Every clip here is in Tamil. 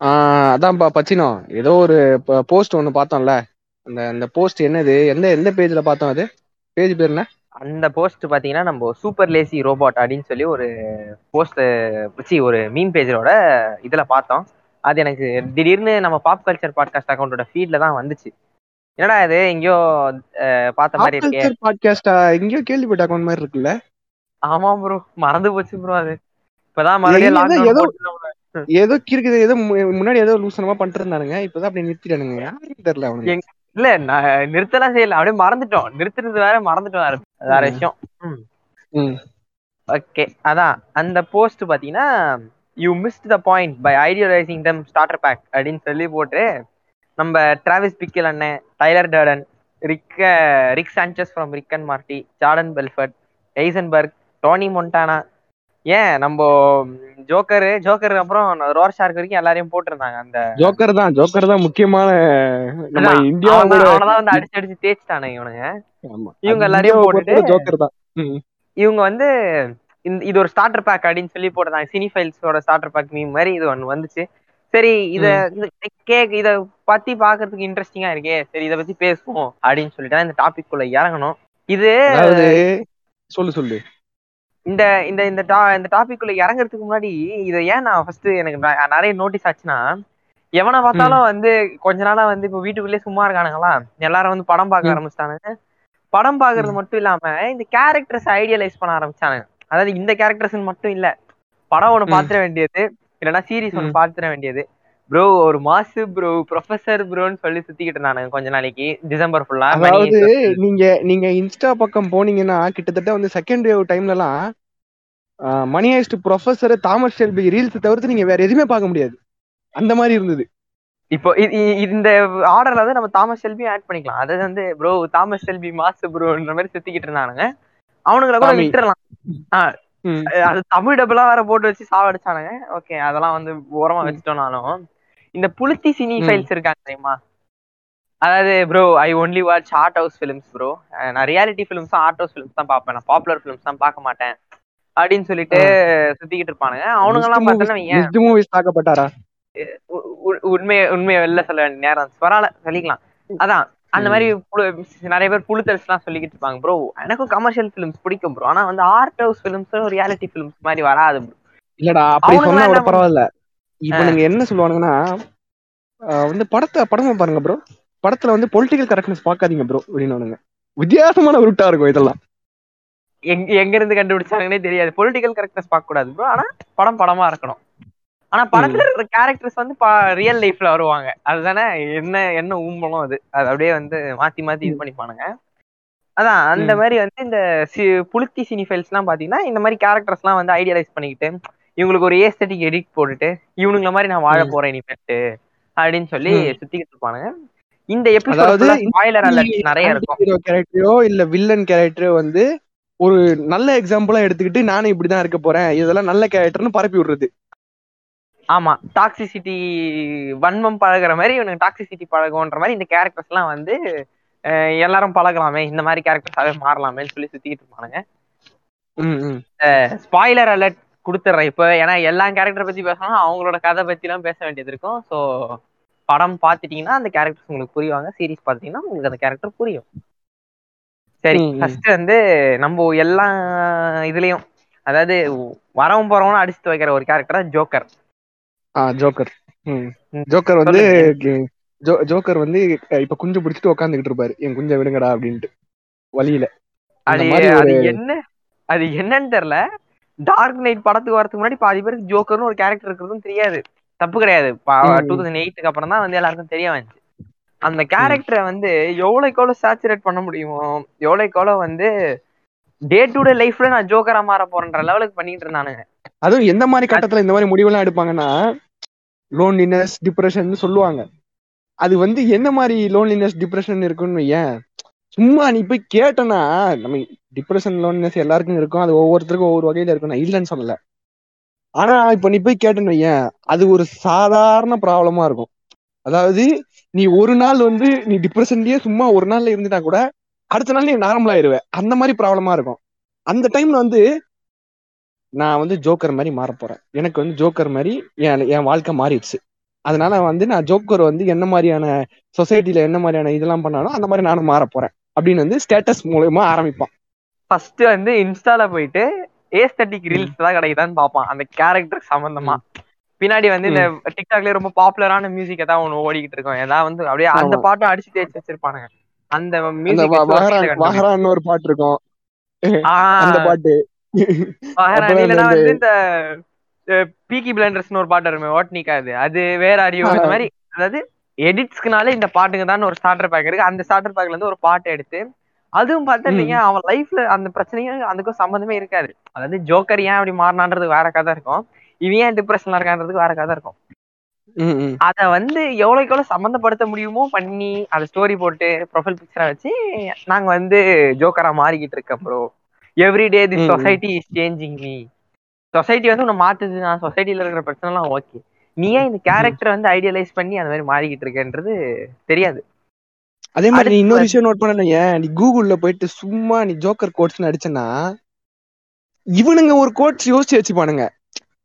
ஆஹ் அதான்ப்பா பச்சினோ. ஏதோ ஒரு போஸ்ட் ஒண்ணு பார்த்தோம்ல. அந்த அந்த போஸ்ட் என்னது? எந்த எந்த பேஜ்ல பார்த்தோம் அது? பேஜ் பேர் என்ன? அந்த போஸ்ட் பாத்தீங்கன்னா நம்ம சூப்பர் லேசி ரோபோட் அப்படின்னு சொல்லி ஒரு போஸ்ட் வச்சு ஒரு மீன் பேஜரோட இதுல பார்த்தோம். அது எனக்கு திடீர்னு நம்ம பாப் கல்ச்சர் பாட்காஸ்ட் அக்கௌண்டோட ஃபீட்ல தான் வந்துச்சு. என்னடா இது? எங்கேயோ பார்த்த மாதிரி இருக்கே. பாட்காஸ்டா எங்கேயோ கேள்விப்பட்ட அக்கௌண்ட் மாதிரி இருக்குல்ல? ஆமா ப்ரோ மறந்து போச்சு ப்ரோ அது. இப்பதான் மறுபடியும் ஏதோ- கிறுக்குது ஏதோ முன்னாடி ஏதோ லூசனமா பண்ணிட்டு இருந்தானுங்க இப்பதான் அப்படி நிறுத்திட்டானுங்க. யாருக்கும் தெரியல அவனுக்கு இல்ல நான் நிறுத்தலாம் செய்யல. அப்படியே மறந்துட்டோம். நிறுத்துறது வேற மறந்துட்டோம் வேற. வேற. விஷயம். ஓகே. அதான். அந்த போஸ்ட் பாத்தீங்கன்னா you missed the point by idealising them starter pack அப்படின்னு சொல்லி போட்டு நம்ம டிராவிஸ் பிக்கில் அண்ணன் Tyler Durden Rick Rick சாnchez from Rick and Morty Jordan Belfort Eisenberg Tony Montana ஏன் நம்ம ஜோக்கரு ஜோக்கர் அப்புறம் ரோர் ஷார்க் வரைக்கும் எல்லாரையும் போட்டிருந்தாங்க அந்த ஜோக்கர் தான் ஜோக்கர் தான் முக்கியமான நம்ம இந்தியாவோட அவன்தான் வந்து அடிச்சு அடிச்சு தேய்ச்சிட்டானுங்க இவனுங்க. இவங்க எல்லாரையும் போட்டுட்டு- ஜோக்கர் தான். இவங்க வந்து இது ஒரு ஸ்டார்டர் பேக் அப்படின்னு சொல்லி போட்டிருந்தாங்க. சினி ஃபைல்ஸோட ஸ்டார்டர் பேக் மீம் மாதிரி இது ஒன்று வந்துச்சு. சரி இத கேக் இத பத்தி பாக்குறதுக்கு இன்ட்ரெஸ்டிங்கா இருக்கே. சரி இத பத்தி பேசுவோம் அப்படின்னு சொல்லிட்டு இந்த டாபிக் குள்ள இறங்கணும். இது சொல்லு சொல்லு. இந்த இந்த இந்த டா- இந்த டாபிக் குள்ள இறங்குறதுக்கு முன்னாடி இதை ஏன் நான் ஃபர்ஸ்ட் எனக்கு நிறைய நோட்டீஸ் ஆச்சுன்னா எவனை பார்த்தாலும் வந்து கொஞ்ச நாளா வந்து இப்ப வீட்டுக்குள்ளே சும்மா இருக்கானுங்களா எல்லாரும் வந்து படம் பார்க்க. ஆரம்பிச்சிட்டானுங்க படம் பார்க்கறது மட்டும் இல்லாம இந்த கேரக்டர்ஸ் ஐடியலைஸ் பண்ண ஆரம்பிச்சானுங்க அதாவது இந்த கேரக்டர்ஸ் மட்டும் இல்ல படம் ஒண்ணு ம். பாத்துற வேண்டியது இல்லைன்னா சீரிஸ் ஒண்ணு ம். பாத்துற வேண்டியது ப்ரோ ஒரு மாசு ப்ரோ ப்ரொஃபசர் ப்ரோன்னு சொல்லி சுத்திக்கிட்டு இருந்தானுங்க கொஞ்ச நாளைக்கு. டிசம்பர் ஃபுல்லா அதாவது நீங்க நீங்க இன்ஸ்டா பக்கம் போனீங்கன்னா கிட்டத்தட்ட வந்து செகண்ட் வேவ் டைம்ல எல்லாம் money heist professor Thomas Shelby reels தவிர்த்து நீங்க வேற எதுவுமே பார்க்க முடியாது. அந்த மாதிரி இருந்தது. இப்போ இந்த ஆர்டர்ல வந்து நம்ம தாமஸ் செல்பியும் ஆட் பண்ணிக்கலாம். அது வந்து ப்ரோ தாமஸ் செல்பி மாசு ப்ரோன்ற மாதிரி சுத்திக்கிட்டு இருந்தானுங்க. அவனுங்களை கூட. விட்டுறலாம். அது தமிழ் டபுளா வேற போட்டு வச்சு சாவடிச்சானுங்க. ஓகே அதெல்லாம் வந்து ஓரமா வச்சுட்டோம்னாலும். இந்த புளுத்தி சினி. ஃபைல்ஸ் இருக்காங்க தெரியுமா? அதாவது bro I only watch art house films bro நான் reality films art house films தான் பார்ப்பேன். நான் பாப்புலர் ஃபிலிம்ஸ் தான் பார்க்க மாட்டேன். அப்படின்னு சொல்லிட்டு சுத்திக்கிட்டு இருப்பானுங்க. அவனுங்க எல்லாம் மிஸ்டு மூவிஸ் தாக்கப்பட்டாரா உண்மையை உண்மையை வெளில சொல்ல வேண்டிய நேரம். பரவாயில்ல சொல்லிக்கலாம். அதான் அந்த. மாதிரி நிறைய பேர் புழுத்தல்ஸ் எல்லாம் சொல்லிக்கிட்டு இருப்பாங்க ப்ரோ எனக்கும் கமர்ஷியல் ஃபிலிம்ஸ் பிடிக்கும் ப்ரோ ஆனா வந்து art house films reality films மாதிரி வராது bro. இல்லடா அப்படி சொன்னா கூட பரவாயில்ல இவனுங்க என்ன சொல்லுவானுங்கன்னா வந்து படத்தை படமா பாருங்க ப்ரோ படத்துல வந்து பொலிட்டிக்கல் கரெக்ட்னஸ் பார்க்காதீங்க ப்ரோ அப்படின்னு வித்தியாசமான உருட்டா இருக்கும் இதெல்லாம். எங்க எங்க இருந்து கண்டுபிடிச்சாங்கன்னே தெரியாது. பொலிட்டிக்கல் கரெக்ட்னஸ் பார்க்க கூடாது ப்ரோ ஆனா படம் படமா இருக்கணும். ஆனா படத்துல இருக்கிற கேரக்டர்ஸ் வந்து ரியல் லைஃப்ல வருவாங்க. அதுதானே என்ன என்ன ஊம்பலம் அது. அது அப்படியே வந்து மாத்தி மாத்தி இது பண்ணிப்பானுங்க. அதான் அந்த. மாதிரி வந்து இந்த புளுத்தி சினி ஃபைல்ஸ் எல்லாம் பாத்தீங்கன்னா இந்த மாதிரி கேரக்டர்ஸ் எல்லாம் வந்து ஐடியலைஸ் பண்ணிக்கிட்டு இவங்களுக்கு ஒரு ஏஸ்தட்டிக் எடிட் போட்டுட்டு இவனுங்கள மாதிரி நான் வாழ. போறேன் இனிமேட்டு அப்படின்னு சொல்லி. சுத்திக்கிட்டு இருப்பானுங்க இந்த எபிசோட் ஸ்பாயிலர் அலர்ட் நிறைய இருக்கும் கேரக்டரோ இல்ல வில்லன் கேரக்டரோ வந்து ஒரு நல்ல எக்ஸாம்பிளா எடுத்துக்கிட்டு நானும் இப்படிதான் இருக்க போறேன் இதெல்லாம் நல்ல கேரக்டர்னு பரப்பி விடுறது ஆமா டாக்ஸிசிட்டி வன்மம் பழகுற மாதிரி இவனுக்கு டாக்ஸிசிட்டி பழகுன்ற மாதிரி இந்த கேரக்டர்ஸ் எல்லாம் வந்து எல்லாரும் பழகலாமே இந்த மாதிரி கேரக்டர்ஸாவே மாறலாமேன்னு சொல்லி சுத்திக்கிட்டு இருப்பானுங்க. ஸ்பாயிலர் அலர்ட் கொடுத்துட்றேன் இப்போ ஏன்னா எல்லா கேரக்டர் பத்தி பேசணும் அவங்களோட கதை பத்தி எல்லாம் பேச வேண்டியது இருக்கும். ஸோ படம் பார்த்துட்டீங்கன்னா அந்த கேரக்டர்ஸ் உங்களுக்கு புரியுவாங்க சீரிஸ் பார்த்துட்டீங்கன்னா உங்களுக்கு அந்த கேரக்டர் புரியும். சரி. ஃபர்ஸ்ட் வந்து நம்ம எல்லா இதுலயும் அதாவது வரவும் போறவனும் அடிச்சுட்டு வைக்கிற ஒரு கேரக்டர் ஜோக்கர் ஆ ஜோக்கர். ஜோக்கர் வந்து ஜோக்கர் வந்து இப்ப குஞ்சு பிடிச்சிட்டு உட்காந்துக்கிட்டு இருப்பாரு. என் குஞ்ச விடுங்கடா அப்படின்ட்டு. வழியில. அது என்ன அது என்னன்னு தெரியல. டார்க் நைட் படத்துக்கு வரதுக்கு முன்னாடி பாதி பேருக்கு ஜோக்கர்னு ஒரு கேரக்டர் இருக்கிறதும் தெரியாது. தப்பு கிடையாது. டூ தௌசண்ட் எயிட்டுக்கு அப்புறம் தான் வந்து எல்லாருக்கும் தெரிய வந்துச்சு. அந்த கேரக்டரை வந்து எவ்வளோக்கு எவ்வளோ சேச்சுரேட் பண்ண முடியுமோ எவ்வளோக்கு எவ்வளோ வந்து டே டு டே லைஃப்ல நான் ஜோக்கரா மாற போறேன்ற லெவலுக்கு பண்ணிட்டு இருந்தானுங்க. அதுவும் எந்த மாதிரி கட்டத்துல இந்த மாதிரி முடிவெல்லாம் எடுப்பாங்கன்னா லோன்லினஸ் டிப்ரெஷன் சொல்லுவாங்க. அது வந்து என்ன மாதிரி லோன்லினஸ் டிப்ரெஷன் இருக்குன்னு ஏன் சும்மா நீ போய் கேட்டனா நம்ம டிப்ரெஷன் லோன்லினஸ் எல்லாருக்கும் இருக்கும். அது ஒவ்வொருத்தருக்கும் ஒவ்வொரு வகையில இருக்கும் நான் இல்லைன்னு சொல்லல. ஆனா இப்ப நீ போய் கேட்டேன்னு வையேன் அது ஒரு சாதாரண ப்ராப்ளமா இருக்கும். அதாவது நீ ஒரு நாள் வந்து நீ டிப்ரெஷன்லயே சும்மா ஒரு நாள்ல இருந்துட்டா கூட அடுத்த நாள் நீ நார்மல் ஆயிருவ. அந்த மாதிரி ப்ராப்ளமா இருக்கும். அந்த டைம்ல வந்து நான் வந்து ஜோக்கர் மாதிரி மாற போறேன். எனக்கு வந்து ஜோக்கர் மாதிரி என் என் வாழ்க்கை மாறிடுச்சு. அதனால வந்து நான் ஜோக்கர் வந்து என்ன மாதிரியான சொசைட்டில என்ன மாதிரியான இதெல்லாம் பண்ணாலும் அந்த மாதிரி நானும் மாற போறேன். அப்படின்னு வந்து ஸ்டேட்டஸ் மூலயமா ஆரம்பிப்பான். ஃபர்ஸ்ட் வந்து இன்ஸ்டால போயிட்டு ஏஸ்தட்டிக் ரீல்ஸ் தான் கிடைக்குதான்னு பார்ப்பான் அந்த கேரக்டர் சம்பந்தமா. பின்னாடி வந்து இந்த டிக்டாக்லயே ரொம்ப பாப்புலரான மியூசிக் ஏதாவது ஒண்ணு ஓடிக்கிட்டு இருக்கும். ஏதாவது வந்து அப்படியே அந்த. பாட்டும் அடிச்சு தேய்ச்சி வச்சிருப்பானுங்க. அந்த மியூசிக் ஒரு பாட்டு இருக்கும். அந்த பாட்டு. வந்து இந்த பீக்கி பிளண்டர்ஸ்னு ஒரு பாட்டு வருமே ஓட்னிக்கா அது அது வேற அறிவு இந்த மாதிரி அதாவது எடிட்ஸ்க்குனாலே இந்த பாட்டுங்க தான் ஒரு ஸ்டார்டர் பேக் இருக்கு. அந்த ஸ்டார்டர் பேக்ல இருந்து ஒரு பாட்டு எடுத்து அதுவும் பார்த்தா ம். இல்லைங்க அவன் லைஃப்ல அந்த பிரச்சனையும் அதுக்கும் சம்மந்தமே இருக்காது. அதாவது ஜோக்கர் ஏன் அப்படி மாறினான்றது வேற கதை இருக்கும். இவன் ஏன் டிப்ரெஷன்ல இருக்கான்றதுக்கு வேற கதை இருக்கும். அத வந்து எவ்வளவுக்கு எவ்வளவு சம்மந்தப்படுத்த முடியுமோ பண்ணி அத ஸ்டோரி போட்டு ப்ரொஃபைல் பிக்சரா வச்சு நாங்க வந்து ஜோக்கரா மாறிக்கிட்டு இருக்கோம் bro every day the. Society is changing me society வந்து உன்னை மாத்துது நான் சொசைட்டில இருக்கிற பிரச்சனை எல்லாம் ஓகே நீ ஏன் இந்த கேரக்டர் வந்து ஐடியலைஸ் பண்ணி அந்த மாதிரி மாறிக்கிட்டு இருக்கன்றது தெரியாது. அதே மாதிரி நீ இன்னொரு விஷயம் நோட் பண்ண நீ கூகுள்ல போயிட்டு சும்மா நீ ஜோக்கர் கோட்ஸ் அடிச்சனா இவனுங்க ஒரு கோட்ஸ் யோசிச்சு வச்சுப்பானுங்க.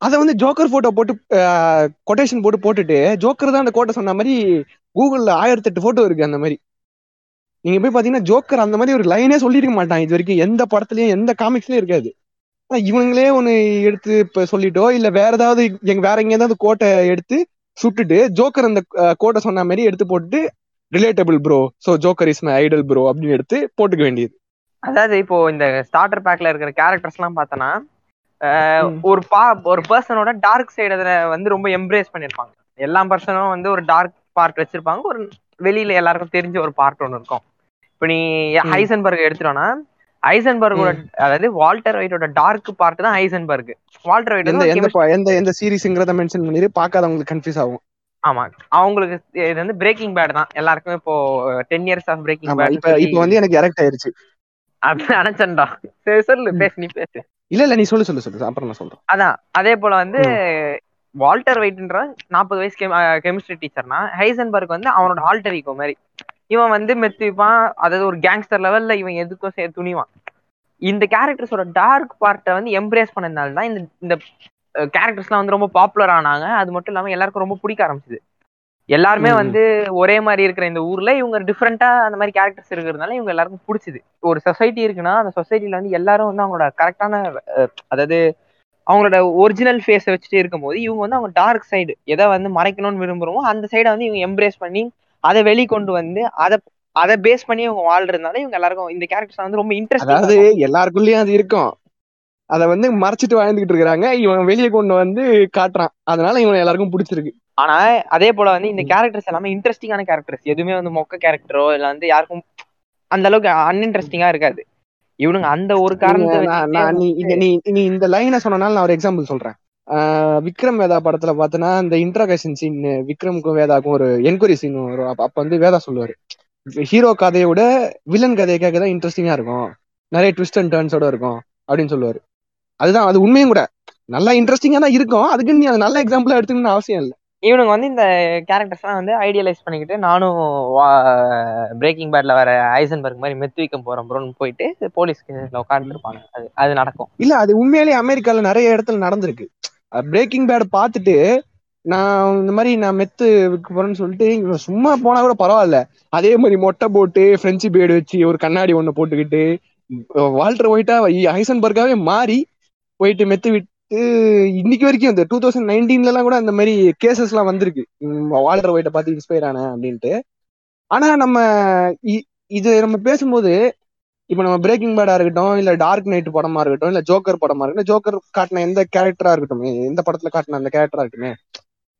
அத வந்து ஜோக்கர் போட்டோ போட்டு கொட்டேஷன் போட்டு போட்டுட்டு ஜோக்கர் தான் அந்த கோட்டை சொன்ன மாதிரி கூகுள்ல ஆயிரத்தி எட்டு போட்டோ இருக்கு அந்த மாதிரி. நீங்க போய் பாத்தீங்கன்னா ஜோக்கர் அந்த மாதிரி ஒரு லைனே சொல்லிருக்க மாட்டான் இது வரைக்கும். எந்த படத்துலயும் எந்த காமிக்ஸ்லயும் இருக்காது. ஆனா இவனுங்களே ஒண்ணு எடுத்து இப்ப சொல்லிட்டோ இல்ல வேற ஏதாவது எங்க வேற எங்க ஏதாவது கோட்டை எடுத்து சுட்டுட்டு ஜோக்கர் அந்த கோட்டை சொன்ன மாதிரி எடுத்து போட்டு relatable bro so joker is my idol bro அப்படின்னு எடுத்து போட்டுக்க வேண்டியது. அதாவது இப்போ இந்த ஸ்டார்டர் பேக்ல இருக்கிற கேரக்டர்ஸ் எல்லாம் பார்த்தோன்னா. ஒரு பா ஒரு பர்சனோட டார்க் சைடு அதுல வந்து ரொம்ப எம்ப்ரேஸ் பண்ணிருப்பாங்க எல்லா பர்சனும் வந்து ஒரு டார்க் பார்ட் வச்சிருப்பாங்க. ஒரு வெளியில எல்லாருக்கும் தெரிஞ்ச ஒரு பார்ட் ஒன்று இருக்கும். இப்போ நீ. ஹைசன்பர்க் எடுத்துட்டோம்னா ஹைசன்பர்கோட அதாவது வால்டர் ஒயிட்டோட டார்க் பார்ட் தான் ஹைசன்பர்க் வால்டர் ஒயிட் எந்த வந்து எந்த ப- எந்த எந்த சீரிஸ்ங்கிறத மென்ஷன் பண்ணிரு பார்க்காதவங்களுக்கு கன்ஃபியூஸ் ஆகும். ஆமா. அவங்களுக்கு இது வந்து பிரேக்கிங் பேட் தான். எல்லாருக்கும் இப்போ டென் இயர்ஸ் ஆஃப் பிரேக்கிங் ஆமா. இப்ப இப்ப பேட் வந்து எனக்கு எரக்ட் ஆயிருச்சு. அப்படி நினைச்சேன்டா சரி சொல்லு. பேசு நீ பேசு. இல்ல இல்ல நீ சொல்லு சொல்லு சொல்லு. அப்புறம் நான் சொல்றேன். அதான். அதே போல வந்து வால்டர் வெயிட்ன்ற நாற்பது வயசு கெமிஸ்ட்ரி டீச்சர்னா ஹைசன்பர்க் வந்து அவனோட ஆல்டர் ஈகோ மாதிரி. இவன் வந்து மெத்திப்பான் அதாவது ஒரு கேங்ஸ்டர் லெவல்ல இவன் எதுக்கும் துணிவான். இந்த கேரக்டர்ஸோட டார்க் பார்ட்டை வந்து எம்ப்ரேஸ் பண்ணதுனால தான் இந்த இந்த கேரக்டர்ஸ்லாம் வந்து ரொம்ப பாப்புலர் ஆனாங்க. அது மட்டும் இல்லாம எல்லாருக்கும் ரொம்ப பிடிக்க ஆரம்பிச்சது. எல்லாருமே. வந்து ஒரே மாதிரி இருக்கிற இந்த ஊர்ல இவங்க டிஃப்ரெண்டா அந்த மாதிரி கேரக்டர்ஸ் இருக்கிறதுனால இவங்க எல்லாருக்கும் பிடிச்சது. ஒரு சொசைட்டி இருக்குன்னா அந்த சொசைட்டில வந்து எல்லாரும் வந்து அவங்களோட கரெக்டான அதாவது அவங்களோட ஒரிஜினல் ஃபேஸை வச்சுட்டு இருக்கும்போது இவங்க வந்து அவங்க டார்க் சைடு எதை வந்து மறைக்கணும்னு விரும்புறோமோ அந்த சைடை வந்து இவங்க எம்ப்ரேஸ் பண்ணி அதை வெளிக்கொண்டு வந்து அதை அதை பேஸ் பண்ணி இவங்க வாழ்றதுனால இவங்க எல்லாருக்கும் இந்த கேரக்டர்ஸ் வந்து ரொம்ப அதாவது இன்ட்ரெஸ்டிங் எல்லாருக்குள்ளயும் அது இருக்கும். அத வந்து மறைச்சிட்டு வாழ்ந்துகிட்டு இருக்காங்க இவன் வெளியே கொண்டு வந்து காட்டுறான். அதனால இவன் எல்லாருக்கும் பிடிச்சிருக்கு. ஆனா அதே போல வந்து இந்த கேரக்டர்ஸ் எல்லாமே இன்ட்ரெஸ்டிங்கான கேரக்டர்ஸ் எதுவுமே வந்து மொக்க கேரக்டரோ இல்ல வந்து யாருக்கும் அந்த அளவுக்கு அன்இன்ட்ரெஸ்டிங்கா இருக்காது. இவனுங்க அந்த ஒரு காரணத்தை நான் நீ இந்த லைனை சொன்னனால நான் ஒரு எக்ஸாம்பிள் சொல்றேன். விக்ரம் வேதா படத்துல பார்த்தனா இந்த இன்ட்ராகேஷன் சீன் விக்ரமுக்கும் வேதாக்கும் ஒரு என்கொயரி சீன் வரும். அப்ப வந்து வேதா சொல்லுவாரு. ஹீரோ கதையை விட வில்லன் கதையை கேட்க தான் இன்ட்ரெஸ்டிங்கா இருக்கும். நிறைய ட்விஸ்ட் அண்ட் டர்ன்ஸோட இருக்கும். அப்படின்னு சொல்லுவாரு. அதுதான் அது உண்மையும் கூட. நல்லா இன்ட்ரெஸ்டிங்கா தான் இருக்கும். அதுக்கு நீ அது நல்ல எக்ஸாம்பிளா எடுத்துக்கணும்னு அவசியம் இல்லை. இவனுங்க வந்து இந்த கேரக்டர்ஸ்லாம் வந்து ஐடியலைஸ் பண்ணிக்கிட்டு நானும் பிரேக்கிங் பேட்ல வர ஐசன்பர்க் மாதிரி மெத்துவிக்கம் போறேன் ப்ரோன்னு போயிட்டு போலீஸ்க்கு உட்கார்ந்து இருப்பாங்க அது அது நடக்கும். இல்ல அது உண்மையிலேயே அமெரிக்கால நிறைய இடத்துல நடந்திருக்கு. பிரேக்கிங் பேட் பார்த்துட்டு நான் இந்த மாதிரி நான் மெத்து விற்க போறேன்னு சொல்லிட்டு இவன் சும்மா போனா கூட பரவாயில்ல. அதே மாதிரி மொட்டை போட்டு பிரெஞ்சு பேடு வச்சு ஒரு கண்ணாடி ஒண்ணு போட்டுக்கிட்டு வால்டர் ஒயிட்டா ஹைசன்பர்காவே மாறி போயிட்டு மெத்து விட்டு இன்னைக்கு வரைக்கும் இந்த டூ தௌசண்ட் நைன்டீன்ல எல்லாம் கூட அந்த மாதிரி கேசஸ் எல்லாம் வந்திருக்கு வால்டர் ஒயிட்டை பார்த்து இன்ஸ்பயர் ஆன அப்படின்ட்டு. ஆனா நம்ம இ- இது நம்ம பேசும்போது இப்ப நம்ம பிரேக்கிங் பேடா இருக்கட்டும் இல்ல டார்க் நைட் படமா இருக்கட்டும் இல்ல ஜோக்கர் படமா இருக்கட்டும் ஜோக்கர் காட்டின எந்த கேரக்டரா இருக்கட்டும் எந்த படத்துல காட்டின அந்த கேரக்டரா இருக்குமே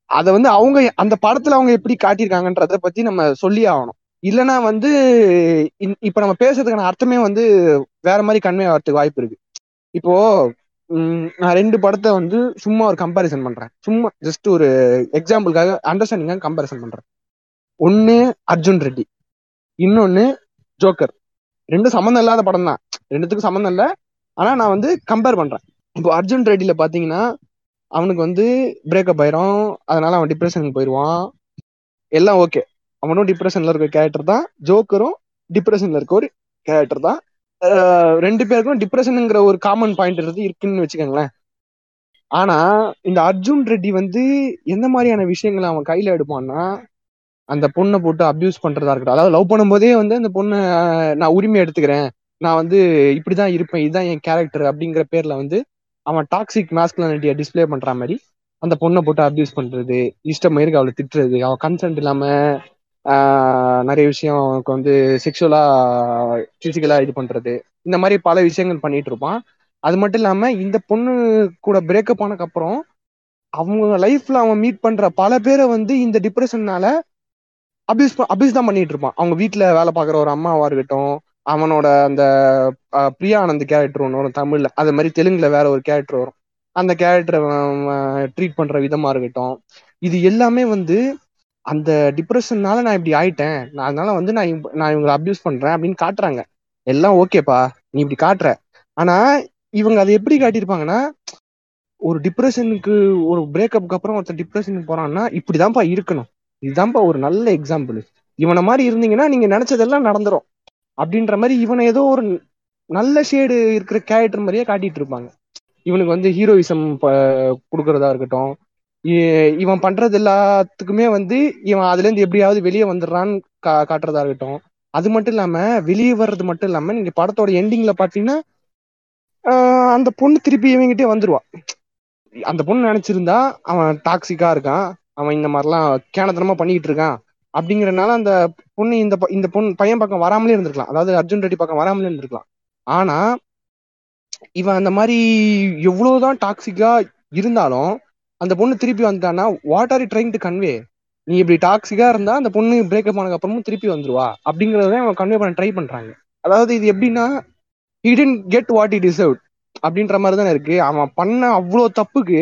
அதை வந்து அவங்க அந்த படத்துல அவங்க எப்படி காட்டியிருக்காங்கன்றத பத்தி நம்ம சொல்லி ஆகணும். இல்லைன்னா வந்து இன்- இப்ப நம்ம பேசுறதுக்கான அர்த்தமே வந்து வேற மாதிரி கன்வே ஆகிறதுக்கு வாய்ப்பு இருக்கு. இப்போ நான் ரெண்டு படத்தை வந்து சும்மா ஒரு கம்பாரிசன் பண்றேன். சும்மா ஜஸ்ட் ஒரு எக்ஸாம்பிளுக்காக அண்டர்ஸ்டாண்டிங்காக கம்பாரிசன் பண்றேன். ஒன்னு அர்ஜுன் ரெட்டி இன்னொன்னு ஜோக்கர். ரெண்டும் சம்மந்தம் இல்லாத படம் தான். ரெண்டுத்துக்கும் சம்மந்தம் இல்லை. ஆனா நான் வந்து கம்பேர் பண்றேன். இப்போ அர்ஜுன் ரெட்டியில பாத்தீங்கன்னா அவனுக்கு வந்து பிரேக்கப் ஆயிரும். அதனால அவன் டிப்ரெஷனுக்கு போயிடுவான் எல்லாம் ஓகே அவனும் டிப்ரெஷன்ல இருக்க கேரக்டர் தான். ஜோக்கரும் டிப்ரெஷன்ல இருக்க ஒரு கேரக்டர் தான். ரெண்டு பேருக்கும் டிப்ரெஷனுங்கிற ஒரு காமன் பாயிண்ட் இருக்குன்னு வச்சுக்கோங்களேன். ஆனா இந்த அர்ஜுன் ரெட்டி வந்து எந்த மாதிரியான விஷயங்களை அவன் கையில எடுப்பான்னா அந்த பொண்ணை போட்டு அபியூஸ் பண்றதா இருக்கட்டும். அதாவது லவ் பண்ணும்போதே வந்து அந்த பொண்ணை நான் உரிமை எடுத்துக்கிறேன். நான் வந்து இப்படிதான் இருப்பேன் இதுதான் என் கேரக்டர் அப்படிங்கிற பேர்ல வந்து அவன் டாக்ஸிக் மாஸ்குலானிட்டியை டிஸ்ப்ளே பண்ற மாதிரி அந்த பொண்ணை போட்டு அபியூஸ் பண்றது இஷ்டம் மயிருக்கு அவளை திட்டுறது அவன் கன்சென்ட் இல்லாம நிறைய விஷயம் அவனுக்கு வந்து செக்ஷுவலா பிசிக்கலா இது பண்றது. இந்த மாதிரி பல விஷயங்கள் பண்ணிட்டு இருப்பான். அது மட்டும் இல்லாம இந்த பொண்ணு கூட பிரேக்கப் ஆனதுக்கு அப்புறம் அவங்க லைஃப்ல அவன் மீட் பண்ற பல பேரை வந்து இந்த டிப்ரெஷன்னால அபியூஸ் அபியூஸ் தான் பண்ணிட்டு இருப்பான். அவங்க வீட்டுல வேலை பார்க்குற ஒரு அம்மாவா இருக்கட்டும் அவனோட அந்த பிரியானந்த் கேரக்டர் ஒன்று வரும் தமிழ்ல. அது மாதிரி தெலுங்குல வேற ஒரு கேரக்டர் வரும். அந்த கேரக்டரை ட்ரீட் பண்ற விதமா இருக்கட்டும். இது எல்லாமே வந்து அந்த டிப்ரெஷன்னால நான் இப்படி ஆயிட்டேன். நான் அதனால வந்து நான் நான் இவங்களை அப்யூஸ் பண்றேன் அப்படின்னு காட்டுறாங்க. எல்லாம் ஓகேப்பா நீ இப்படி காட்டுற. ஆனா இவங்க அதை எப்படி காட்டியிருப்பாங்கன்னா ஒரு டிப்ரெஷனுக்கு ஒரு பிரேக்கப்புக்கு அப்புறம் ஒருத்தர் டிப்ரெஷனுக்கு போறான்னா இப்படிதான்ப்பா இருக்கணும். இதுதான்ப்பா ஒரு நல்ல எக்ஸாம்பிள் இவனை மாதிரி இருந்தீங்கன்னா நீங்க நினைச்சதெல்லாம் நடந்துரும். அப்படின்ற மாதிரி இவனை ஏதோ ஒரு நல்ல ஷேடு இருக்கிற கேரக்டர் மாதிரியே காட்டிட்டு இருப்பாங்க. இவனுக்கு வந்து ஹீரோயிசம் கொடுக்கறதா இருக்கட்டும் இவன் பண்றது எல்லாத்துக்குமே வந்து இவன் அதுல இருந்து எப்படியாவது வெளியே வந்துடுறான்னு கா காட்டுறதா இருக்கட்டும். அது மட்டும் இல்லாம வெளியே வர்றது மட்டும் இல்லாம நீங்க படத்தோட எண்டிங்ல பாத்தீங்கன்னா அந்த பொண்ணு திருப்பி இவங்கிட்டே வந்துருவா. அந்த பொண்ணு நினைச்சிருந்தா அவன் டாக்ஸிக்கா இருக்கான். அவன் இந்த மாதிரிலாம் கேனத்தனமா பண்ணிக்கிட்டு இருக்கான். அப்படிங்கறதுனால அந்த பொண்ணு இந்த ப- இந்த பொண்ணு பையன் பக்கம் வராமலே இருந்திருக்கலாம். அதாவது அர்ஜுன் ரெட்டி பக்கம் வராமலே இருந்திருக்கலாம். ஆனா இவன் அந்த மாதிரி எவ்வளவுதான் டாக்ஸிக்கா இருந்தாலும் அந்த பொண்ணு திருப்பி வந்துட்டான்னா what are trying to convey நீ இப்படி டாக்ஸிக்கா இருந்தா அந்த பொண்ணு பிரேக்கப் ஆனதுக்கு அப்புறமும் திருப்பி வந்துருவா. அப்படிங்கறத அவன் கன்வே பண்ண ட்ரை பண்றாங்க. அதாவது இது எப்படின்னா he get what I deserve அப்படின்ற மாதிரி தானே இருக்கு. அவன் பண்ண அவ்வளோ தப்புக்கு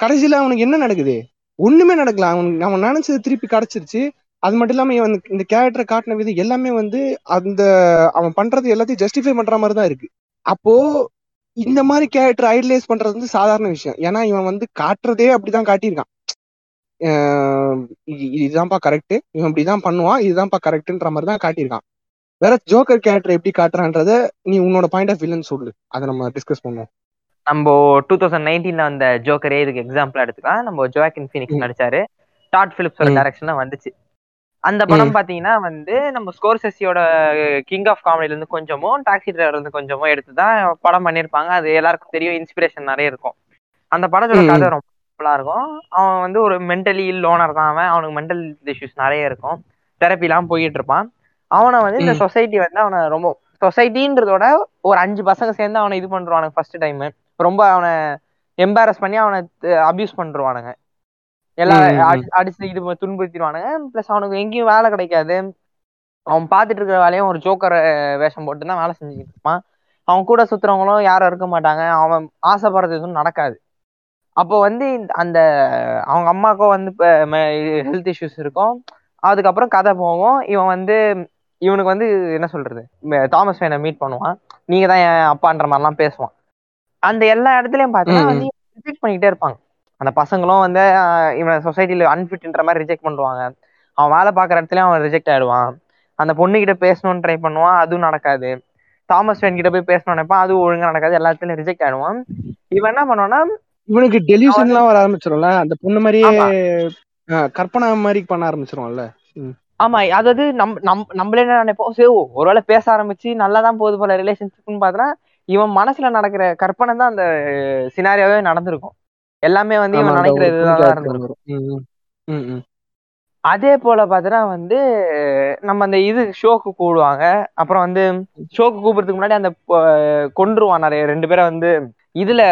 கடைசியில அவனுக்கு என்ன நடக்குது? ஒண்ணுமே நடக்கல. அவன் அவன் நினைச்சது திருப்பி கிடைச்சிருச்சு. அது மட்டும் இல்லாம இவன் இந்த கேரக்டரை காட்டின விதம் எல்லாமே வந்து அந்த அவன் பண்றது எல்லாத்தையும் ஜஸ்டிஃபை பண்ற மாதிரி தான் இருக்கு. அப்போ இந்த மாதிரி கேரக்டர் ஐடலைஸ் பண்றது வந்து சாதாரண விஷயம். ஏன்னா இவன் வந்து காட்டுறதே அப்படிதான் காட்டியிருக்கான். இதுதான்ப்பா கரெக்ட் இவன் இப்படிதான் பண்ணுவான் இதுதான்ப்பா கரெக்ட்ன்ற மாதிரி தான் காட்டியிருக்கான். வேற ஜோக்கர் கேரக்டர் எப்படி காட்டுறான்றத நீ உன்னோட பாயிண்ட் ஆஃப் வியூன்னு சொல்லு. அதை நம்ம டிஸ்கஸ் பண்ணுவோம். நம்ம டூ தௌசண்ட் நைன்டீன்ல வந்த ஜோக்கரே இதுக்கு எக்ஸாம்பிள் எடுத்துக்கலாம். நம்ம ஜோக்கின் ஃபீனிக்ஸ். நடிச்சாரு. டாட் பிலிப்ஸோட. டைரக்ஷன்ல வந்துச்சு. அந்த படம் பாத்தீங்கன்னா வந்து நம்ம ஸ்கோர்செஸியோட கிங் ஆஃப் காமெடில இருந்து கொஞ்சமும் டாக்ஸி டிரைவர் இருந்து கொஞ்சமும் எடுத்துதான் படம் பண்ணிருப்பாங்க அது எல்லாருக்கும் தெரியும் இன்ஸ்பிரேஷன் நிறைய இருக்கும். அந்த படத்தோட. கதை ரொம்ப சிம்பிளா இருக்கும். அவன் வந்து ஒரு மென்டலி லோனர் தான் அவன். அவனுக்கு மென்டல் இஷ்யூஸ் நிறைய இருக்கும். தெரப்பி எல்லாம் போயிட்டு இருப்பான். அவனை வந்து இந்த. சொசைட்டி வந்து அவனை ரொம்ப சொசைட்டின்றதோட ஒரு அஞ்சு பசங்க சேர்ந்து அவனை இது பண்றானுங்க ஃபர்ஸ்ட் டைம் ரொம்ப அவனை எம்பாரஸ் பண்ணி அவனை அபியூஸ் பண்றானுங்க. எல்லா ம், ம், ம். அடி- அடிச்சு இது துன்புறுத்திடுவானுங்க. பிளஸ் அவனுக்கு எங்கேயும் வேலை கிடைக்காது. அவன் பார்த்துட்டு இருக்கிற வேலையும் ஒரு ஜோக்கர் வேஷம் போட்டு தான் வேலை செஞ்சுக்கிட்டு இருப்பான். அவன் கூட சுத்துறவங்களும் யாரும் இருக்க மாட்டாங்க. அவன் ஆசைப்படுறது எதுவும் நடக்காது. அப்போ வந்து இந்த- அந்த அவங்க அம்மாக்கும் வந்து இப்போ ஹெல்த் இஷ்யூஸ் இருக்கும். அதுக்கப்புறம் கதை போகும் இவன் வந்து இவனுக்கு வந்து என்ன சொல்றது? தாமஸ் வேனை மீட் பண்ணுவான். நீங்க தான் என் அப்பான்ற மாதிரிலாம் பேசுவான். அந்த எல்லா இடத்துலயும் பார்த்தீங்கன்னா வந்து ரிஜெக்ட் பண்ணிக்கிட்டே இருப்பாங்க. அந்த பசங்களும் வந்து இவன் சொசைட்டில அன்ஃபிட்ன்ற மாதிரி ரிஜெக்ட் பண்ணுவாங்க அவன் வேலை பார்க்குற இடத்துலயும் அவன் ரிஜெக்ட் ஆயிடுவான். அந்த பொண்ணு கிட்ட பேசணும்னு ட்ரை பண்ணுவான் அதுவும் நடக்காது. தாமஸ் வேன் கிட்ட போய் பேசணும்னு நினைப்பான் அதுவும் ஒழுங்கா நடக்காது எல்லாத்துலயும் ரிஜெக்ட் ஆயிடுவான். இவன் என்ன பண்ணுவான்னா இவனுக்கு டெலியூஷன் எல்லாம் வர ஆரம்பிச்சிடும்ல அந்த பொண்ணு மாதிரியே கற்பனா மாதிரி பண்ண ஆரம்பிச்சிருவான்ல. ஆமா அதாவது நம் நம் நம்மளே என்ன நினைப்போம் சரி ஒருவேளை பேச ஆரம்பிச்சு நல்லா தான் போகுது போல ரிலேஷன்ஷிப்னு பார்த்தா இவன் மனசுல நடக்கிற கற்பனை தான் அந்த சினாரியாவே நடந்திருக்கும். எல்லாமே வந்து இவன் அந்த ஒரு நினைக்கிற பொண்ணு இதுதான் character இருந்திருக்கும் வரும். ம், ம். ம், ம். அதே போல பார்த்தனா வந்து நம்ம அந்த இது ஷோக்கு கூடுவாங்க அப்புறம் வந்து ஷோக்கு கூப்பிடுறதுக்கு முன்னாடி அந்த கொன்றுவான் நிறைய ரெண்டு பேரை வந்து இதுல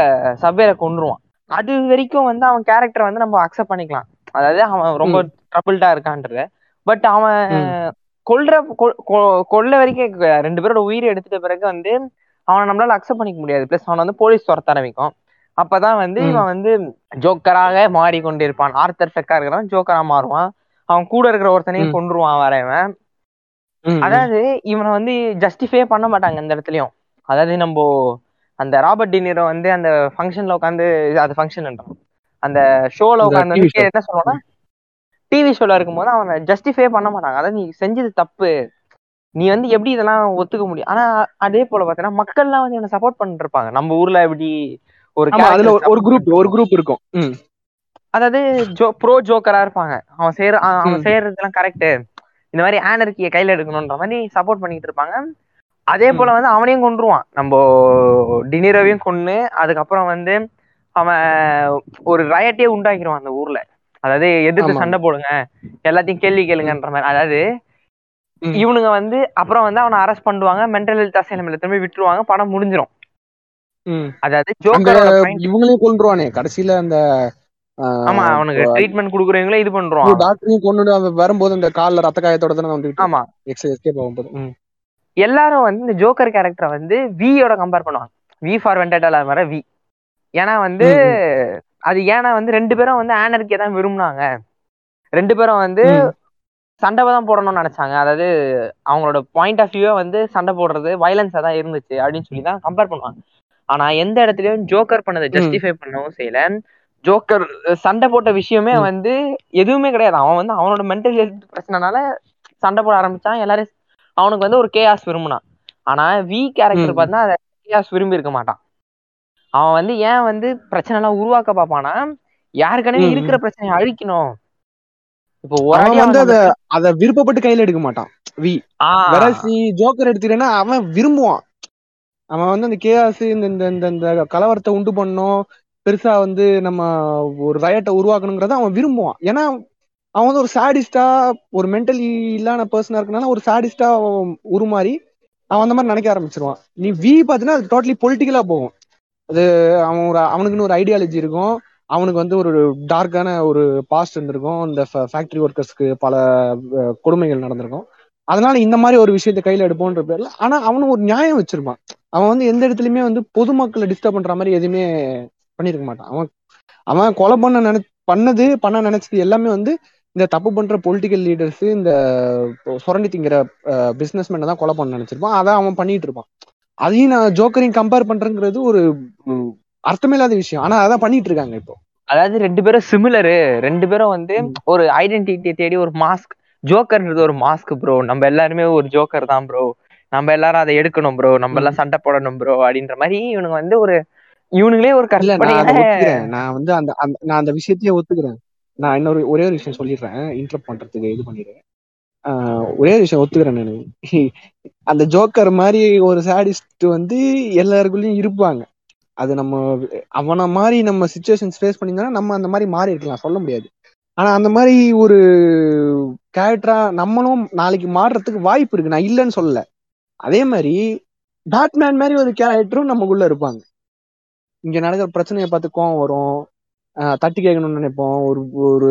சபையில கொன்றுவான் அது வரைக்கும் வந்து அவன் கேரக்டர் வந்து நம்ம அக்செப்ட் பண்ணிக்கலாம் அதாவது அவன் ரொம்ப ட்ரபிள்டா இருக்கான்றது பட் அவன். கொல்ற கொல்ல வரைக்கும் ரெண்டு பேரோட உயிரை எடுத்துட்ட பிறகு வந்து அவனை நம்மளால அக்செப்ட் பண்ணிக்க முடியாது பிளஸ் அவனை வந்து போலீஸ் துரத்த ஆரம்பிக்கும் அப்பதான் வந்து. இவன் வந்து ஜோக்கராக மாறிக்கொண்டிருப்பான் ஆர்த்தர் ஃபெக்கா இருக்கிறவன் ஜோக்கரா மாறுவான் அவன் கூட இருக்கிற ஒருத்தனையும். கொன்றுவான் வரவன். அதாவது இவனை வந்து ஜஸ்டிஃபை பண்ண மாட்டாங்க இந்த இடத்துலயும் அதாவது நம்ம அந்த ராபர்ட் டினிரோ வந்து அந்த ஃபங்க்ஷன்ல உட்காந்து அது ஃபங்க்ஷன் அந்த ஷோல உட்காந்து வந்து. என்ன சொல்லுவான்னா டிவி ஷோல இருக்கும்போது அவனை ஜஸ்டிஃபை பண்ண மாட்டாங்க அதாவது நீ செஞ்சது தப்பு நீ வந்து எப்படி இதெல்லாம் ஒத்துக்க முடியும் ஆனா அதே போல பார்த்தீங்கன்னா மக்கள்லாம் வந்து இவனை சப்போர்ட் பண்ணிட்டு இருப்பாங்க நம்ம ஊர்ல எப்படி ஒரு அதுல ஒரு- குரூப் ஒரு குரூப் இருக்கும். அதாவது ஜோ ப்ரோ ஜோக்கரா இருப்பாங்க. அவன் செய்யற அவன் ம். செய்யறதெல்லாம் கரெக்ட் இந்த மாதிரி ஆனர்கிய கையில எடுக்கணும்ன்ற மாதிரி சப்போர்ட் பண்ணிட்டு இருப்பாங்க. அதே போல வந்து அவனையும் கொன்றுவான். நம்ம டினிரோவையும் கொன்னு அதுக்கப்புறம் வந்து அவன் ஒரு ரயட்டே உண்டாக்கிடுவான் அந்த ஊர்ல. அதாவது எதிர்த்து. சண்டை போடுங்க எல்லாத்தையும் கேள்வி கேளுங்கன்ற மாதிரி. அதாவது. இவனுங்க வந்து அப்புறம் வந்து அவனை அரெஸ்ட் பண்ணுவாங்க மென்டல் ஹெல்த் அசைலமில் திரும்பி விட்டுருவாங்க படம் முடிஞ்சிரும். ம். அதாவது ஜோக்கரோட இவங்களையும் கொண்டுருவானே கடைசியில அந்த ஆமா அவனுக்கு ட்ரீட்மெண்ட் குடுக்குறவங்களே இது பண்றான் டாக்டரையும் கொண்டு வரும்போது அந்த கால்ல ரத்த காயத்தோட தானே வந்துட்டு ஆமா. எஸ்கேப் ஆகும்போது. எல்லாரும் வந்து இந்த ஜோக்கர் கேரக்டரை வந்து வியோட கம்பேர் பண்ணுவாங்க. வி ஃபார் வெண்டடால வர வி ஏன்னா வந்து அது ஏன்னா வந்து ரெண்டு பேரும் வந்து ஆனர்கியை தான் விரும்புனாங்க. ரெண்டு பேரும் வந்து. சண்டை தான் போடணும்னு நினைச்சாங்க. அதாவது அவங்களோட பாயிண்ட் ஆஃப் வியூவே வந்து சண்டை போடுறது வயலன்ஸா தான் இருந்துச்சு அப்படின்னு சொல்லி தான் கம்பேர் பண்ணுவாங்க. ஆனா எந்த இடத்துலயும் ஜோக்கர் பண்ணதை. ஜஸ்டிஃபை பண்ணவும் செய்யல. ஜோக்கர் சண்டை போட்ட விஷயமே. வந்து எதுவுமே கிடையாது. அவன் வந்து அவனோட மென்டல் ஹெல்த் பிரச்சனைனால சண்டை போட ஆரம்பிச்சான். எல்லாரும் அவனுக்கு வந்து ஒரு கேஆஸ் விரும்பினான் ஆனா வி கேரக்டர். பார்த்தா அதை கேஆஸ் விரும்பி இருக்க மாட்டான். அவன் வந்து ஏன் வந்து பிரச்சனை எல்லாம் உருவாக்க பார்ப்பானா யாருக்கனவே இருக்கிற பிரச்சனையை அழிக்கணும். இப்போ ஒரு வந்து அத அத விருப்பப்பட்டு கையில எடுக்க மாட்டான் வி ஜோக்கர் எடுத்துட்டேன்னா அவன் விரும்புவான். அவன் வந்து அந்த கேஆஸ் இந்த இந்த இந்த இந்த கலவரத்தை உண்டு பண்ணணும் பெருசா வந்து நம்ம ஒரு ரயட்டை உருவாக்கணுங்கிறத அவன் விரும்புவான். ஏன்னா அவன் வந்து ஒரு சாடிஸ்டா ஒரு மென்டலி இல்லாத பர்சனா இருக்கனால ஒரு சாடிஸ்டா உருமாறி அவன் அந்த மாதிரி நினைக்க ஆரம்பிச்சிருவான். நீ வி பாத்தீங்கன்னா அது டோட்டலி பொலிட்டிக்கலா போகும். அது அவன் ஒரு அவனுக்குன்னு ஒரு ஐடியாலஜி இருக்கும். அவனுக்கு வந்து ஒரு டார்க்கான ஒரு பாஸ்ட் இருந்திருக்கும். இந்த ஃபேக்டரி ஒர்க்கர்ஸ்க்கு பல கொடுமைகள் நடந்திருக்கும். அதனால இந்த மாதிரி ஒரு விஷயத்தை கையில எடுப்போன்ற பேர்ல ஆனா அவனும் ஒரு நியாயம் வச்சிருப்பான். அவன் வந்து எந்த இடத்துலயுமே வந்து பொதுமக்களை டிஸ்டர்ப் பண்ற மாதிரி எதுவுமே பண்ணிருக்க மாட்டான். அவன் அவன் கொலை பண்ண நினை பண்ணது பண்ண நினைச்சது எல்லாமே வந்து இந்த தப்பு பண்ற பொலிட்டிக்கல் லீடர்ஸ் இந்த சுரண்டி திங்கிற பிசினஸ் மேனை தான் கொலை பண்ண நினைச்சிருப்பான். அதான் அவன் பண்ணிட்டு இருப்பான். அதையும் நான் ஜோக்கரையும் கம்பேர் பண்றேங்கிறது ஒரு அர்த்தமில்லாத விஷயம். ஆனா அதான் பண்ணிட்டு இருக்காங்க இப்போ. அதாவது ரெண்டு பேரும் சிமிலரு ரெண்டு பேரும் வந்து. ஒரு ஐடென்டிட்டியை தேடி ஒரு மாஸ்க் ஜோக்கர்ன்றது ஒரு மாஸ்க் ப்ரோ நம்ம எல்லாருமே ஒரு ஜோக்கர் தான் ப்ரோ நம்ம எல்லாரும் அதை எடுக்கணும் ப்ரோ நம்ம எல்லாம் சண்டை போடணும் ப்ரோ அப்படின்ற மாதிரி இவனுங்க வந்து ஒரு இவனுங்களே ஒரு இல்ல நான் வந்து அந்த நான் அந்த விஷயத்தையே ஒத்துக்கிறேன். நான் இன்னொரு ஒரே ஒரு விஷயம் சொல்லிடுறேன். இன்டர்ப் பண்றதுக்கு இது பண்ணிடுறேன் ஒரே ஒரு விஷயம் ஒத்துக்கிறேன் நான். அந்த ஜோக்கர் மாதிரி ஒரு சாடிஸ்ட் வந்து எல்லாருக்குள்ளயும் இருப்பாங்க. அது நம்ம அவன மாதிரி நம்ம சுச்சுவேஷன்ஸ் ஃபேஸ் பண்ணியிருந்தோம்னா நம்ம அந்த மாதிரி மாறி இருக்கலாம் சொல்ல முடியாது. ஆனா அந்த மாதிரி ஒரு கேரக்டரா நம்மளும் நாளைக்கு மாறுறதுக்கு வாய்ப்பு இருக்கு. நான் இல்லைன்னு சொல்லல. அதே மாதிரி பேட்மேன் மாதிரி ஒரு கேரக்டரும் நமக்குள்ள இருப்பாங்க. இங்க நடக்கிற பிரச்சனையை பார்த்து கோவம் வரும். தட்டி கேட்கணும்னு நினைப்போம். ஒரு ஒரு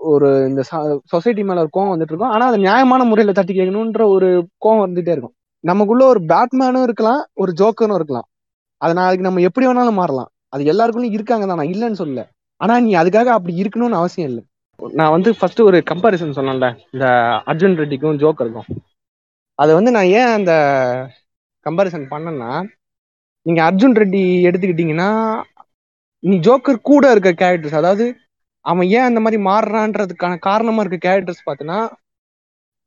ஒரு இந்த சொசைட்டி மேல ஒரு கோவம் வந்துட்டு இருக்கும். ஆனா அது நியாயமான முறையில தட்டி கேட்கணும்ன்ற ஒரு கோவம் வந்துட்டே இருக்கும். நமக்குள்ள ஒரு பேட்மேனும் இருக்கலாம் ஒரு ஜோக்கரும் இருக்கலாம். அது நாளைக்கு நம்ம எப்படி வேணாலும் மாறலாம். அது எல்லாருக்குள்ளயும் இருக்காங்க தான். நான் இல்லைன்னு சொல்லல. ஆனா நீ அதுக்காக அப்படி இருக்கணும்னு அவசியம் இல்லை. நான் வந்து ஃபர்ஸ்ட் ஒரு கம்பாரிசன் சொன்னேன்ல இந்த அர்ஜுன் ரெட்டிக்கும் ஜோக்கருக்கும். அது வந்து நான் ஏன் அந்த கம்பாரிசன் பண்ணேன்னா நீங்க அர்ஜுன் ரெட்டி எடுத்துக்கிட்டீங்கன்னா நீ ஜோக்கர் கூட இருக்க கேரக்டர்ஸ் அதாவது அவன் ஏன் அந்த மாதிரி மாறுறான்றதுக்கான காரணமா இருக்க கேரக்டர்ஸ் பார்த்தீங்கன்னா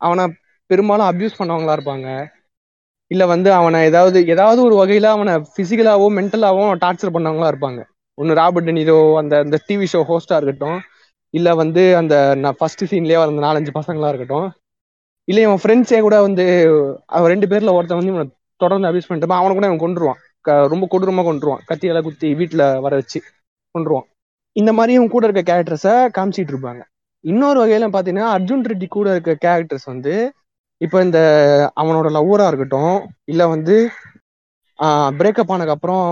அவனை பெரும்பாலும் அபியூஸ் பண்ணவங்களா இருப்பாங்க. இல்ல வந்து அவனை ஏதாவது ஏதாவது ஒரு வகையில அவனை பிசிக்கலாவோ மென்டலாவோ டார்ச்சர் பண்ணவங்களா இருப்பாங்க. ஒன்னு ராபர்ட் டெனிரோ அந்த அந்த டிவி ஷோ ஹோஸ்டா இருக்கட்டும் இல்ல வந்து அந்த நான் ஃபர்ஸ்ட் சீன்லயே வர அந்த நாலஞ்சு பசங்களா இருக்கட்டும் இல்ல இவன் ஃப்ரெண்ட்ஸே கூட வந்து அவன் ரெண்டு பேர்ல ஒருத்தன் வந்து இவனை தொடர்ந்து அபியூஸ் பண்ணிட்டு அவனை கூட இவன் கொண்டுருவான் ரொம்ப கொடூரமா கொண்டுருவான் கத்தியால குத்தி வீட்டுல வர வச்சு கொண்டுருவான் இந்த மாதிரி இவன் கூட இருக்க கேரக்டர்ஸை காமிச்சிட்டு இருப்பாங்க. இன்னொரு வகையில பாத்தீங்கன்னா அர்ஜுன் ரெட்டி கூட இருக்க கேரக்டர்ஸ் வந்து இப்போ இந்த அவனோட லவ்வரா இருக்கட்டும் இல்ல வந்து பிரேக்கப் ஆனதுக்கு அப்புறம்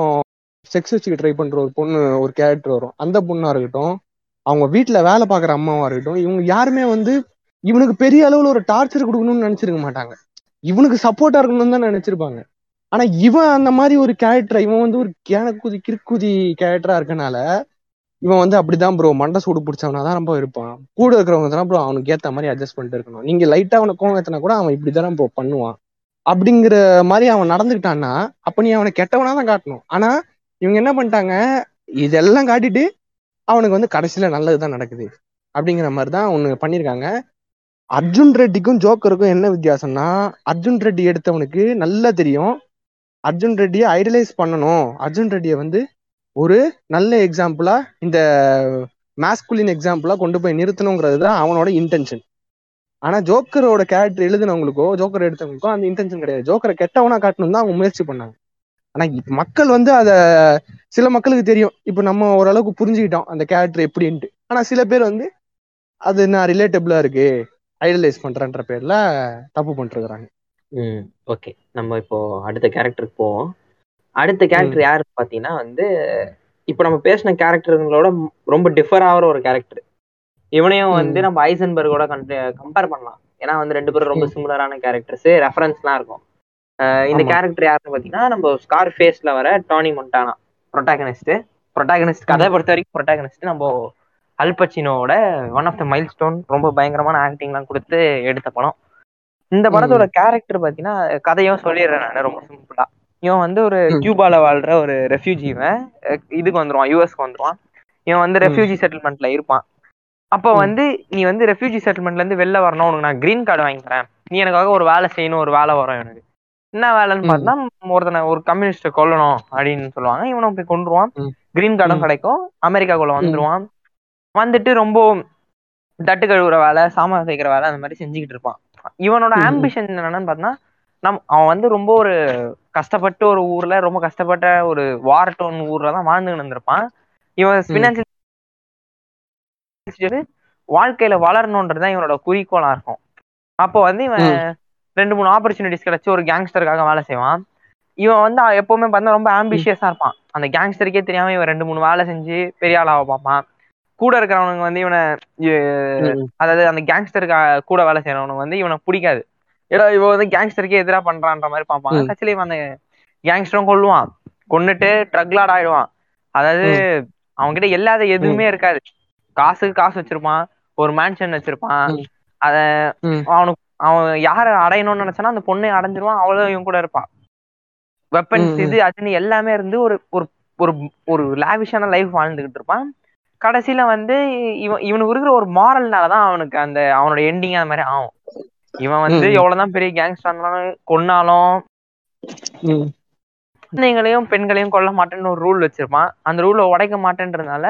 செக்ஸ் வச்சுக்க ட்ரை பண்ற ஒரு பொண்ணு ஒரு கேரக்டர் வரும். அந்த பொண்ணா இருக்கட்டும் அவங்க வீட்டுல வேலை பாக்குற அம்மாவா இருக்கட்டும் இவங்க யாருமே வந்து இவனுக்கு பெரிய அளவுல ஒரு டார்ச்சர் கொடுக்கணும்னு நினைச்சிருக்க மாட்டாங்க. இவனுக்கு சப்போர்ட்டா இருக்கணும்னு தான் நினைச்சிருப்பாங்க. ஆனா இவன் அந்த மாதிரி ஒரு கேரக்டர் இவன் வந்து ஒரு கேனக்குதி கிறுக்குதி கேரக்டரா இருக்கனால இவன் வந்து அப்படிதான் ப்ரோ மண்டை சூடு பிடிச்சவனா தான் ரொம்ப இருப்பான். கூட இருக்கிறவங்க தான் ப்ரோ அவனுக்கு ஏத்த மாதிரி அட்ஜஸ்ட் பண்ணிட்டு இருக்கணும். நீங்க லைட்டா அவனை கோவம் ஏத்தனா கூட அவன் இப்படிதான் ப்ரோ பண்ணுவான். அப்படிங்கிற மாதிரி அவன் நடந்துக்கிட்டான்னா அப்ப நீ அவனை கெட்டவனா தான் காட்டணும். ஆனா இவங்க என்ன பண்ணிட்டாங்க? இதெல்லாம் காட்டிட்டு அவனுக்கு வந்து கடைசியில நல்லதுதான் நடக்குது. அப்படிங்கிற மாதிரி தான் ஒன்று பண்ணியிருக்காங்க. அர்ஜுன் ரெட்டிக்கும் ஜோக்கருக்கும் என்ன வித்தியாசம்னா அர்ஜுன் ரெட்டி எடுத்தவனுக்கு நல்லா தெரியும். அர்ஜுன் ரெட்டியை ஐடலைஸ் பண்ணணும். அர்ஜுன் ரெட்டியை வந்து ஒரு நல்ல எக்ஸாம்பிளா இந்த மேஸ்குலின் எக்ஸாம்பிளா கொண்டு போய் நிறுத்தணுங்கிறது தான் அவனோட இன்டென்ஷன் ஆனா ஜோக்கரோட கேரக்டர் எழுதினவங்களுக்கோ ஜோக்கர் எடுத்தவங்களுக்கோ அந்த இன்டென்ஷன் கிடையாது. ஜோக்கரை கெட்டவனா காட்டணும் தான் அவங்க முயற்சி பண்ணாங்க. ஆனா இப்ப மக்கள் வந்து அத சில மக்களுக்கு தெரியும். இப்ப நம்ம ஓரளவுக்கு புரிஞ்சுக்கிட்டோம் அந்த கேரக்டர் எப்படின்ட்டு. ஆனா சில பேர் வந்து அது நான் ரிலேட்டபிளா இருக்கு ஐடலைஸ் பண்றேன்ற பேர்ல தப்பு பண்ணிருக்காங்க ம் ஓகே நம்ம இப்போ அடுத்த கேரக்டருக்கு போவோம். அடுத்த கேரக்டர் யாரு பாத்தீங்கன்னா வந்து இப்போ நம்ம பேசின கேரக்டருங்களோட ரொம்ப டிஃபர் ஆகிற ஒரு கேரக்டர் இவனையும் வந்து நம்ம ஐசன்பர்கோட கம்பேர் பண்ணலாம். ஏன்னா வந்து ரெண்டு பேரும் ரொம்ப சிமிலரான கேரக்டர்ஸ் ரெஃபரன்ஸ்லாம் இருக்கும். இந்த. கேரக்டர் யாருன்னு பாத்தீங்கன்னா நம்ம ஸ்கார் ஃபேஸ்ல வர டானி மொண்டானா ப்ரொட்டாகனிஸ்ட் ப்ரொட்டாகனிஸ்ட் கதை பொறுத்த வரைக்கும் ப்ரொட்டாகனிஸ்ட் நம்ம அல்பச்சினோட one of the milestone ரொம்ப பயங்கரமான ஆக்டிங்லாம் கொடுத்து எடுத்த படம். இந்த படத்தோட கேரக்டர் பாத்தீங்கன்னா கதையும் சொல்லிடுறேன் நான் ரொம்ப சிம்பிளா இவன் வந்து ஒரு. கியூபால வாழ்ற ஒரு ரெஃப்யூஜி இவன். இதுக்கு வந்துருவான் யூஎஸ்க்கு வந்துருவான். இவன் வந்து ரெஃப்யூஜி செட்டில்மெண்ட்ல இருப்பான். அப்போ. வந்து நீ வந்து ரெஃப்யூஜி செட்டில்மெண்ட்ல இருந்து வெளில வரணும் உனக்கு நான் கிரீன் கார்டு வாங்கி தரேன். நீ எனக்காக ஒரு வேலை செய்யணும் ஒரு வேலை வரும் எனக்கு. என்ன வேலைன்னு. பார்த்தா ஒருத்தனை ஒரு கம்யூனிஸ்ட கொல்லணும் அப்படின்னு சொல்லுவாங்க. இவனும் போய் கொண்டுருவான். கிரீன் கார்டும். கிடைக்கும். அமெரிக்காக்குள்ள வந்துருவான். வந்துட்டு ரொம்ப தட்டு கழுவுற வேலை சாமான் சேர்க்கிற வேலை அந்த மாதிரி செஞ்சுக்கிட்டு இருப்பான். இவனோட. ஆம்பிஷன் என்னன்னு பார்த்தா நம் அவன் வந்து ரொம்ப ஒரு கஷ்டப்பட்டு ஒரு ஊர்ல ரொம்ப கஷ்டப்பட்ட ஒரு வார் டோன் ஊர்ல தான் வாழ்ந்துட்டு இருந்திருப்பான் இவன் ஃபினான்சியல் வாழ்க்கையில வளரணுன்றதுதான் இவனோட குறிக்கோளா இருக்கும். அப்போ வந்து இவன் ரெண்டு மூணு ஆப்பர்ச்சுனிட்டிஸ் கிடைச்சு ஒரு கேங்ஸ்டருக்காக வேலை செய்வான். இவன் வந்து எப்பவுமே பார்த்தா ரொம்ப ஆம்பிஷியஸா இருப்பான். அந்த கேங்ஸ்டருக்கே தெரியாம இவன் ரெண்டு மூணு வேலை செஞ்சு பெரிய ஆளாக பார்ப்பான். கூட இருக்கிறவனுங்க வந்து இவனை. அதாவது அந்த கேங்ஸ்டருக்கு கூட வேலை செய்யறவனுக்கு வந்து இவனை பிடிக்காது. ஏடா இவன் வந்து கேங்ஸ்டருக்கே எதிரா பண்றான்ற மாதிரி பார்ப்பாங்க ம். கட்சியில இவன் அந்த கேங்ஸ்டரும் கொல்லுவான். கொன்னுட்டு ட்ரக் லாட் ஆயிடுவான். அதாவது அவன்கிட்ட இல்லாத எதுவுமே இருக்காது. காசுக்கு காசு வச்சிருப்பான். ஒரு மேன்ஷன் வச்சிருப்பான். அத. அவனுக்கு அவன் யார அடையணும்னு நினைச்சானா அந்த பொண்ணை அடைஞ்சிருவான் அவளும் இவன் கூட இருப்பான் வெப்பன்ஸ். இது அதுன்னு எல்லாமே இருந்து ஒரு ஒரு ஒரு ஒரு லாவிஷான லைஃப் வாழ்ந்துகிட்டு இருப்பான் கடைசியில வந்து இவன் இவனுக்கு இருக்கிற ஒரு மாரல்னாலதான் அவனுக்கு அந்த அவனோட எண்டிங் அந்த மாதிரி ஆகும் இவன் வந்து. எவ்வளவுதான் பெரிய கேங்ஸ்டர் கொன்னாலும். குழந்தைங்களையும் பெண்களையும் கொல்ல மாட்டேன்னு ஒரு ரூல் வச்சிருப்பான் அந்த ரூலை உடைக்க மாட்டேன்றதுனால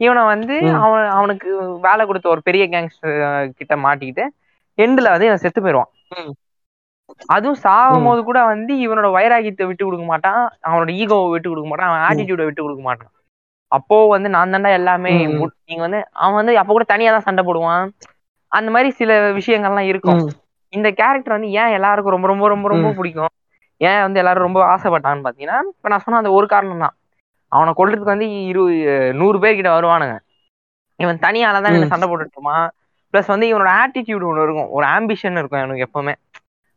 இவனை வந்து. அவன் அவனுக்கு வேலை கொடுத்த ஒரு பெரிய கேங்ஸ்டர் கிட்ட மாட்டிக்கிட்டு எண்டுல வந்து இவன் செத்து போயிடுவான். அதுவும் சாகும் போது கூட வந்து இவனோட வைராகியத்தை விட்டு கொடுக்க மாட்டான். அவனோட ஈகோவை விட்டு கொடுக்க மாட்டான். அவன் ஆட்டிடியூட விட்டு கொடுக்க மாட்டான். அப்போ வந்து நான் தாண்டா எல்லாமே நீங்க வந்து அவன் வந்து அப்ப கூட தனியா தான் சண்டை போடுவான். அந்த மாதிரி சில விஷயங்கள்லாம் இருக்கும். இந்த கேரக்டர் வந்து ஏன் எல்லாருக்கும் ரொம்ப ரொம்ப ரொம்ப ரொம்ப பிடிக்கும்? ஏன் வந்து எல்லாரும் ரொம்ப ஆசைப்பட்டான்னு பாத்தீங்கன்னா இப்ப நான் சொன்ன அந்த ஒரு காரணம் தான். அவனை கொல்றதுக்கு வந்து இரு நூறு பேர் கிட்ட வருவானுங்க. இவன் தனியால தான். சண்டை போட்டுட்டு இருப்பான். பிளஸ் வந்து இவனோட ஆட்டிடியூட் ஒன்று இருக்கும். ஒரு ஆம்பிஷன் இருக்கும் எனக்கு எப்பவுமே.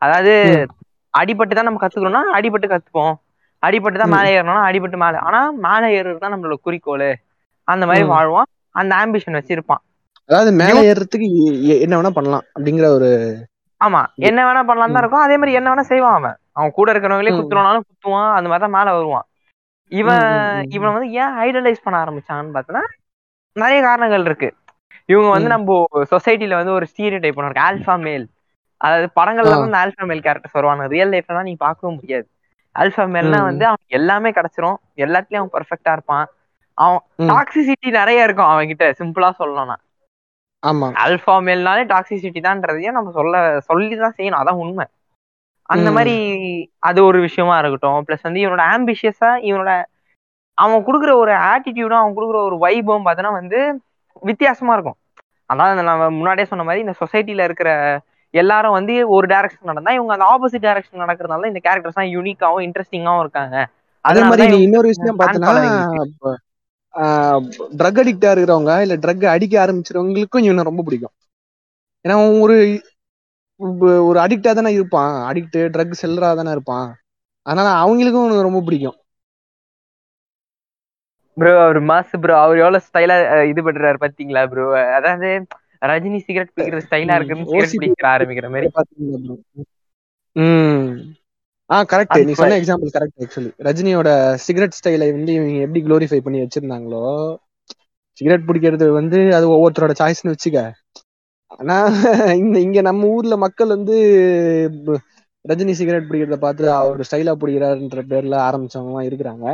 அதாவது. அடிபட்டு தான் நம்ம கத்துக்கணும்னா அடிபட்டு கத்துப்போம். அடிபட்டு தான். மேலே ஏறணும்னா அடிபட்டு மேலே. ஆனா மேலே ஏறுறது தான் நம்மளோட குறிக்கோள். அந்த மாதிரி. வாழ்வான் அந்த ஆம்பிஷன் வச்சிருப்பான். அதாவது மேல ஏறுறதுக்கு என்ன வேணா பண்ணலாம் அப்படிங்கிற ஒரு ஆமா. என்ன வேணா பண்ணலாம் தான் இருக்கும். அதே மாதிரி என்ன வேணா செய்வான் அவன். அவன் கூட இருக்கிறவங்களே ம். குத்துறனாலும் குத்துவான். அந்த மாதிரி தான் மேல வருவான். இவன். இவன் வந்து ஏன் ஐடலைஸ் பண்ண ஆரம்பிச்சான்னு பார்த்தோன்னா நிறைய காரணங்கள் இருக்கு. இவங்க வந்து. நம்ம சொசைட்டில வந்து ஒரு ஸ்டீரியோ டைப் பண்ணுவாங்க ஆல்ஃபா மேல் அதாவது படங்கள்ல. வந்து ஆல்ஃபா மேல் கேரக்டர்ஸ் வருவாங்க ரியல் லைஃப்ல தான் நீ பார்க்கவும் முடியாது. ஆல்ஃபா மேல்னா. வந்து அவன் எல்லாமே கிடைச்சிரும். எல்லாத்துலயும் அவன் பெர்ஃபெக்டா இருப்பான். அவன். டாக்ஸிசிட்டி நிறைய இருக்கும் அவன் கிட்ட சிம்பிளா சொல்லணும்னா. ஆமா. அல்ஃபா மேல்னாலே டாக்ஸிசிட்டி தான்றதையும் நம்ம சொல்ல சொல்லி தான் செய்யணும். அதான் உண்மை. அந்த. மாதிரி அது ஒரு விஷயமா இருக்கட்டும். ப்ளஸ் வந்து இவனோட ஆம்பிஷியஸா இவனோட அவன் கொடுக்குற ஒரு ஆட்டிடியூடும் அவன் கொடுக்குற ஒரு வைபம் பார்த்தோன்னா வந்து வித்தியாசமா இருக்கும். அதாவது நம்ம முன்னாடியே சொன்ன மாதிரி இந்த சொசைட்டில இருக்கிற எல்லாரும் வந்து ஒரு டைரக்ஷன் நடந்தா இவங்க அந்த ஆப்போசிட் டைரக்ஷன் நடக்கிறதுனால இந்த கேரக்டர்ஸ் தான் யூனிக்காவும் இன்ட்ரெஸ்டிங்காவும் இருக்காங்க. அதே மாதிரி நீ இன்னொரு விஷயம் following ட்ரக் அடிக்டா இருக்கிறவங்க இல்ல ட்ரக் அடிக்க ஆரம்பிச்சிருவங்களுக்கும் இவனை ரொம்ப பிடிக்கும். ஏன்னா ஒரு ஒரு- அடிக்டா தானே இருப்பான். அடிக்ட் ட்ரக் செல்லரா தானே இருப்பான். அதனால அவங்களுக்கும் ரொம்ப பிடிக்கும். ப்ரோ அவர் மாசு ப்ரோ அவர் எவ்வளவு ஸ்டைலா இது பண்றாரு பாத்தீங்களா ப்ரோ அதாவது ரஜினி சிகரெட் பிடிக்கிற ஸ்டைலா இருக்குன்னு சிகரெட் பிடிக்கிற ஆரம்பிக்கிற மாதிரி? ம். ஆ கரெக்ட் நீ சொன்ன எக்ஸாம்பிள் கரெக்ட் ஆக்சுவலி ரஜினியோட சிகரெட் ஸ்டைலை வந்து இவங்க எப்படி க்ளோரிஃபை பண்ணி வச்சிருந்தாங்களோ சிகரெட் பிடிக்கிறது வந்து அது ஒவ்வொருத்தரோட சாய்ஸ்னு வச்சுக்க. ஆனா இந்த இங்க நம்ம ஊர்ல மக்கள் வந்து ரஜினி சிகரெட் பிடிக்கிறத பார்த்து அவர் ஸ்டைலா பிடிக்கிறாருன்ற பேர்ல ஆரம்பிச்சவங்க இருக்கிறாங்க.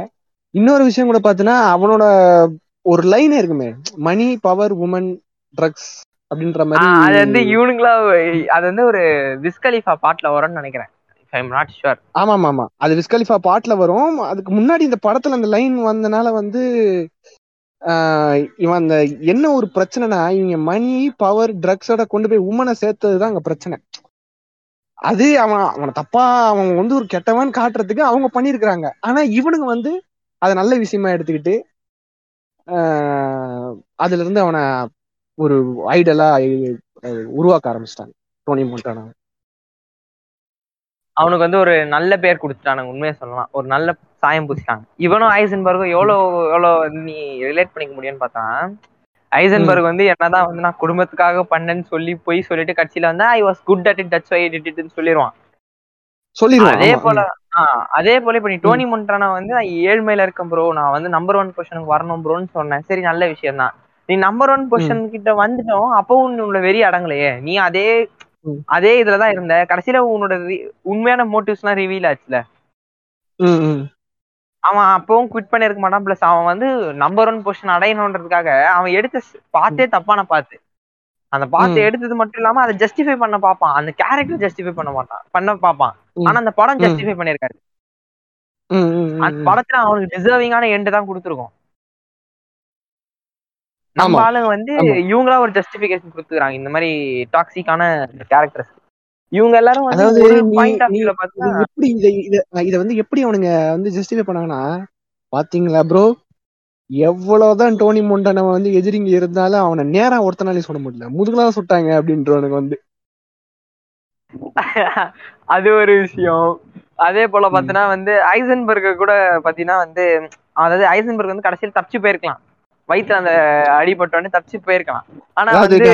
இன்னொரு விஷயம் கூட பாத்தீங்கன்னா அவனோட ஒரு லைனே இருக்குமே மணி பவர் உமன் ட்ரக்ஸ் அப்படின்ற ஆஹ் அது மாதிரி வந்து இவனுங்களா அது வந்து ஒரு விஸ்கலிஃபா பாட்டுல வரும்னு நினைக்கிறேன் ஆமா ஆமா அது விஸ்கலிஃபா பாட்டுல வரும். அதுக்கு முன்னாடி இந்த படத்துல அந்த லைன் வந்தனால வந்து இவன் அந்த என்ன ஒரு பிரச்சனைனா இவங்க மணி பவர் ட்ரக்ஸோட கொண்டு போய் உமனை சேர்த்ததுதான் அங்க பிரச்சனை. அது அவன் அவனை தப்பா அவன் வந்து ஒரு கெட்டவன் காட்டுறதுக்கு அவங்க பண்ணியிருக்கிறாங்க. ஆனா இவனுங்க வந்து அதை நல்ல விஷயமா எடுத்துக்கிட்டு அதுல இருந்து அவனை ஒரு ஐடலா உருவாக்க ஆரம்பிச்சிட்டாங்க. டோனி மோண்டானா அவனுக்கு வந்து ஒரு நல்ல பேர் கொடுத்துட்டானுங்க உண்மையை சொல்லலாம். ஒரு நல்ல சாயம் பூசிட்டாங்க இவனும் ஐசன்பர்கும் எவ்வளவு வந்து நீ ரிலேட் பண்ணிக்க முடியும்னு பார்த்தா ஐசன்பர்க் வந்து என்னதான் வந்து நான் குடும்பத்துக்காக பண்ணேன்னு சொல்லி போய் சொல்லிட்டு கட்சியில வந்து I was good at it why it இட்னு சொல்லிடுவான் சொல்லிடுவான் அதே. போல அதே போல இப்ப நீ டோனி மொன்ட்ரானா வந்து நான் ஏழ்மையில இருக்கேன் ப்ரோ நான் வந்து நம்பர் ஒன் பொசிஷனுக்கு வரணும் ப்ரோன்னு சொன்னேன். சரி நல்ல விஷயம் தான். நீ நம்பர் ஒன் பொசிஷன் கிட்ட வந்துட்டோம். அப்பவும் உன்னோட வெறி அடங்கலையே. நீ அதே. அதே இதுலதான் இருந்த. கடைசியில உன்னோட உண்மையான மோட்டிவ்ஸ் எல்லாம் ரிவீல் ஆச்சுல. அவன் அப்பவும் குவிட் பண்ணிருக்க மாட்டான். பிளஸ் அவன் வந்து நம்பர் ஒன் பொசிஷன் அடையணுன்றதுக்காக அவன் எடுத்த பாத்தே தப்பான பாத்து அந்த ம். எடுத்தது மட்டும் இல்லாம அதை ஜஸ்டிஃபை பண்ண பாப்பான் அந்த கேரக்டர் ஜஸ்டிஃபை பண்ண மாட்டான் பண்ண பாப்பான். ஆனா அந்த படம். ஜஸ்டிஃபை பண்ணிருக்காரு அந்த. படத்துல அவனுக்கு டிசர்விங்கான எண்டு தான் கொடுத்துருக்கோம் நம்ம. ஆளுங்க வந்து. இவங்களா ஒரு ஜஸ்டிபிகேஷன் கொடுத்துக்கிறாங்க இந்த மாதிரி டாக்ஸிக்கான கேரக்டர்ஸ் இவங்க எல்லாரும் வந்து எப்படி இத இத இத வந்து எப்படி அவனுங்க வந்து ஜஸ்டிஃபை பண்ணாங்கன்னா பாத்தீங்களா ப்ரோ எவ்வளவுதான் டோனி மொண்டனவன் வந்து எதிரிங்க இருந்தாலும் அவனை நேரா ஒருத்தனாலே சொல்ல முடியல. முதுகுலாம் சுட்டாங்க அப்படின்றவனுக்கு வந்து. அது ஒரு விஷயம். அதே போல. பாத்தீங்கன்னா வந்து ஐசன்பர்க கூட பாத்தீங்கன்னா வந்து அதாவது ஐசன்பர்க் வந்து கடைசியில் தப்பிச்சு போயிருக்கலாம். வயித்துல அந்த அடிபட்டோடனே தப்பிச்சு போயிருக்கலாம். ஆனா வந்து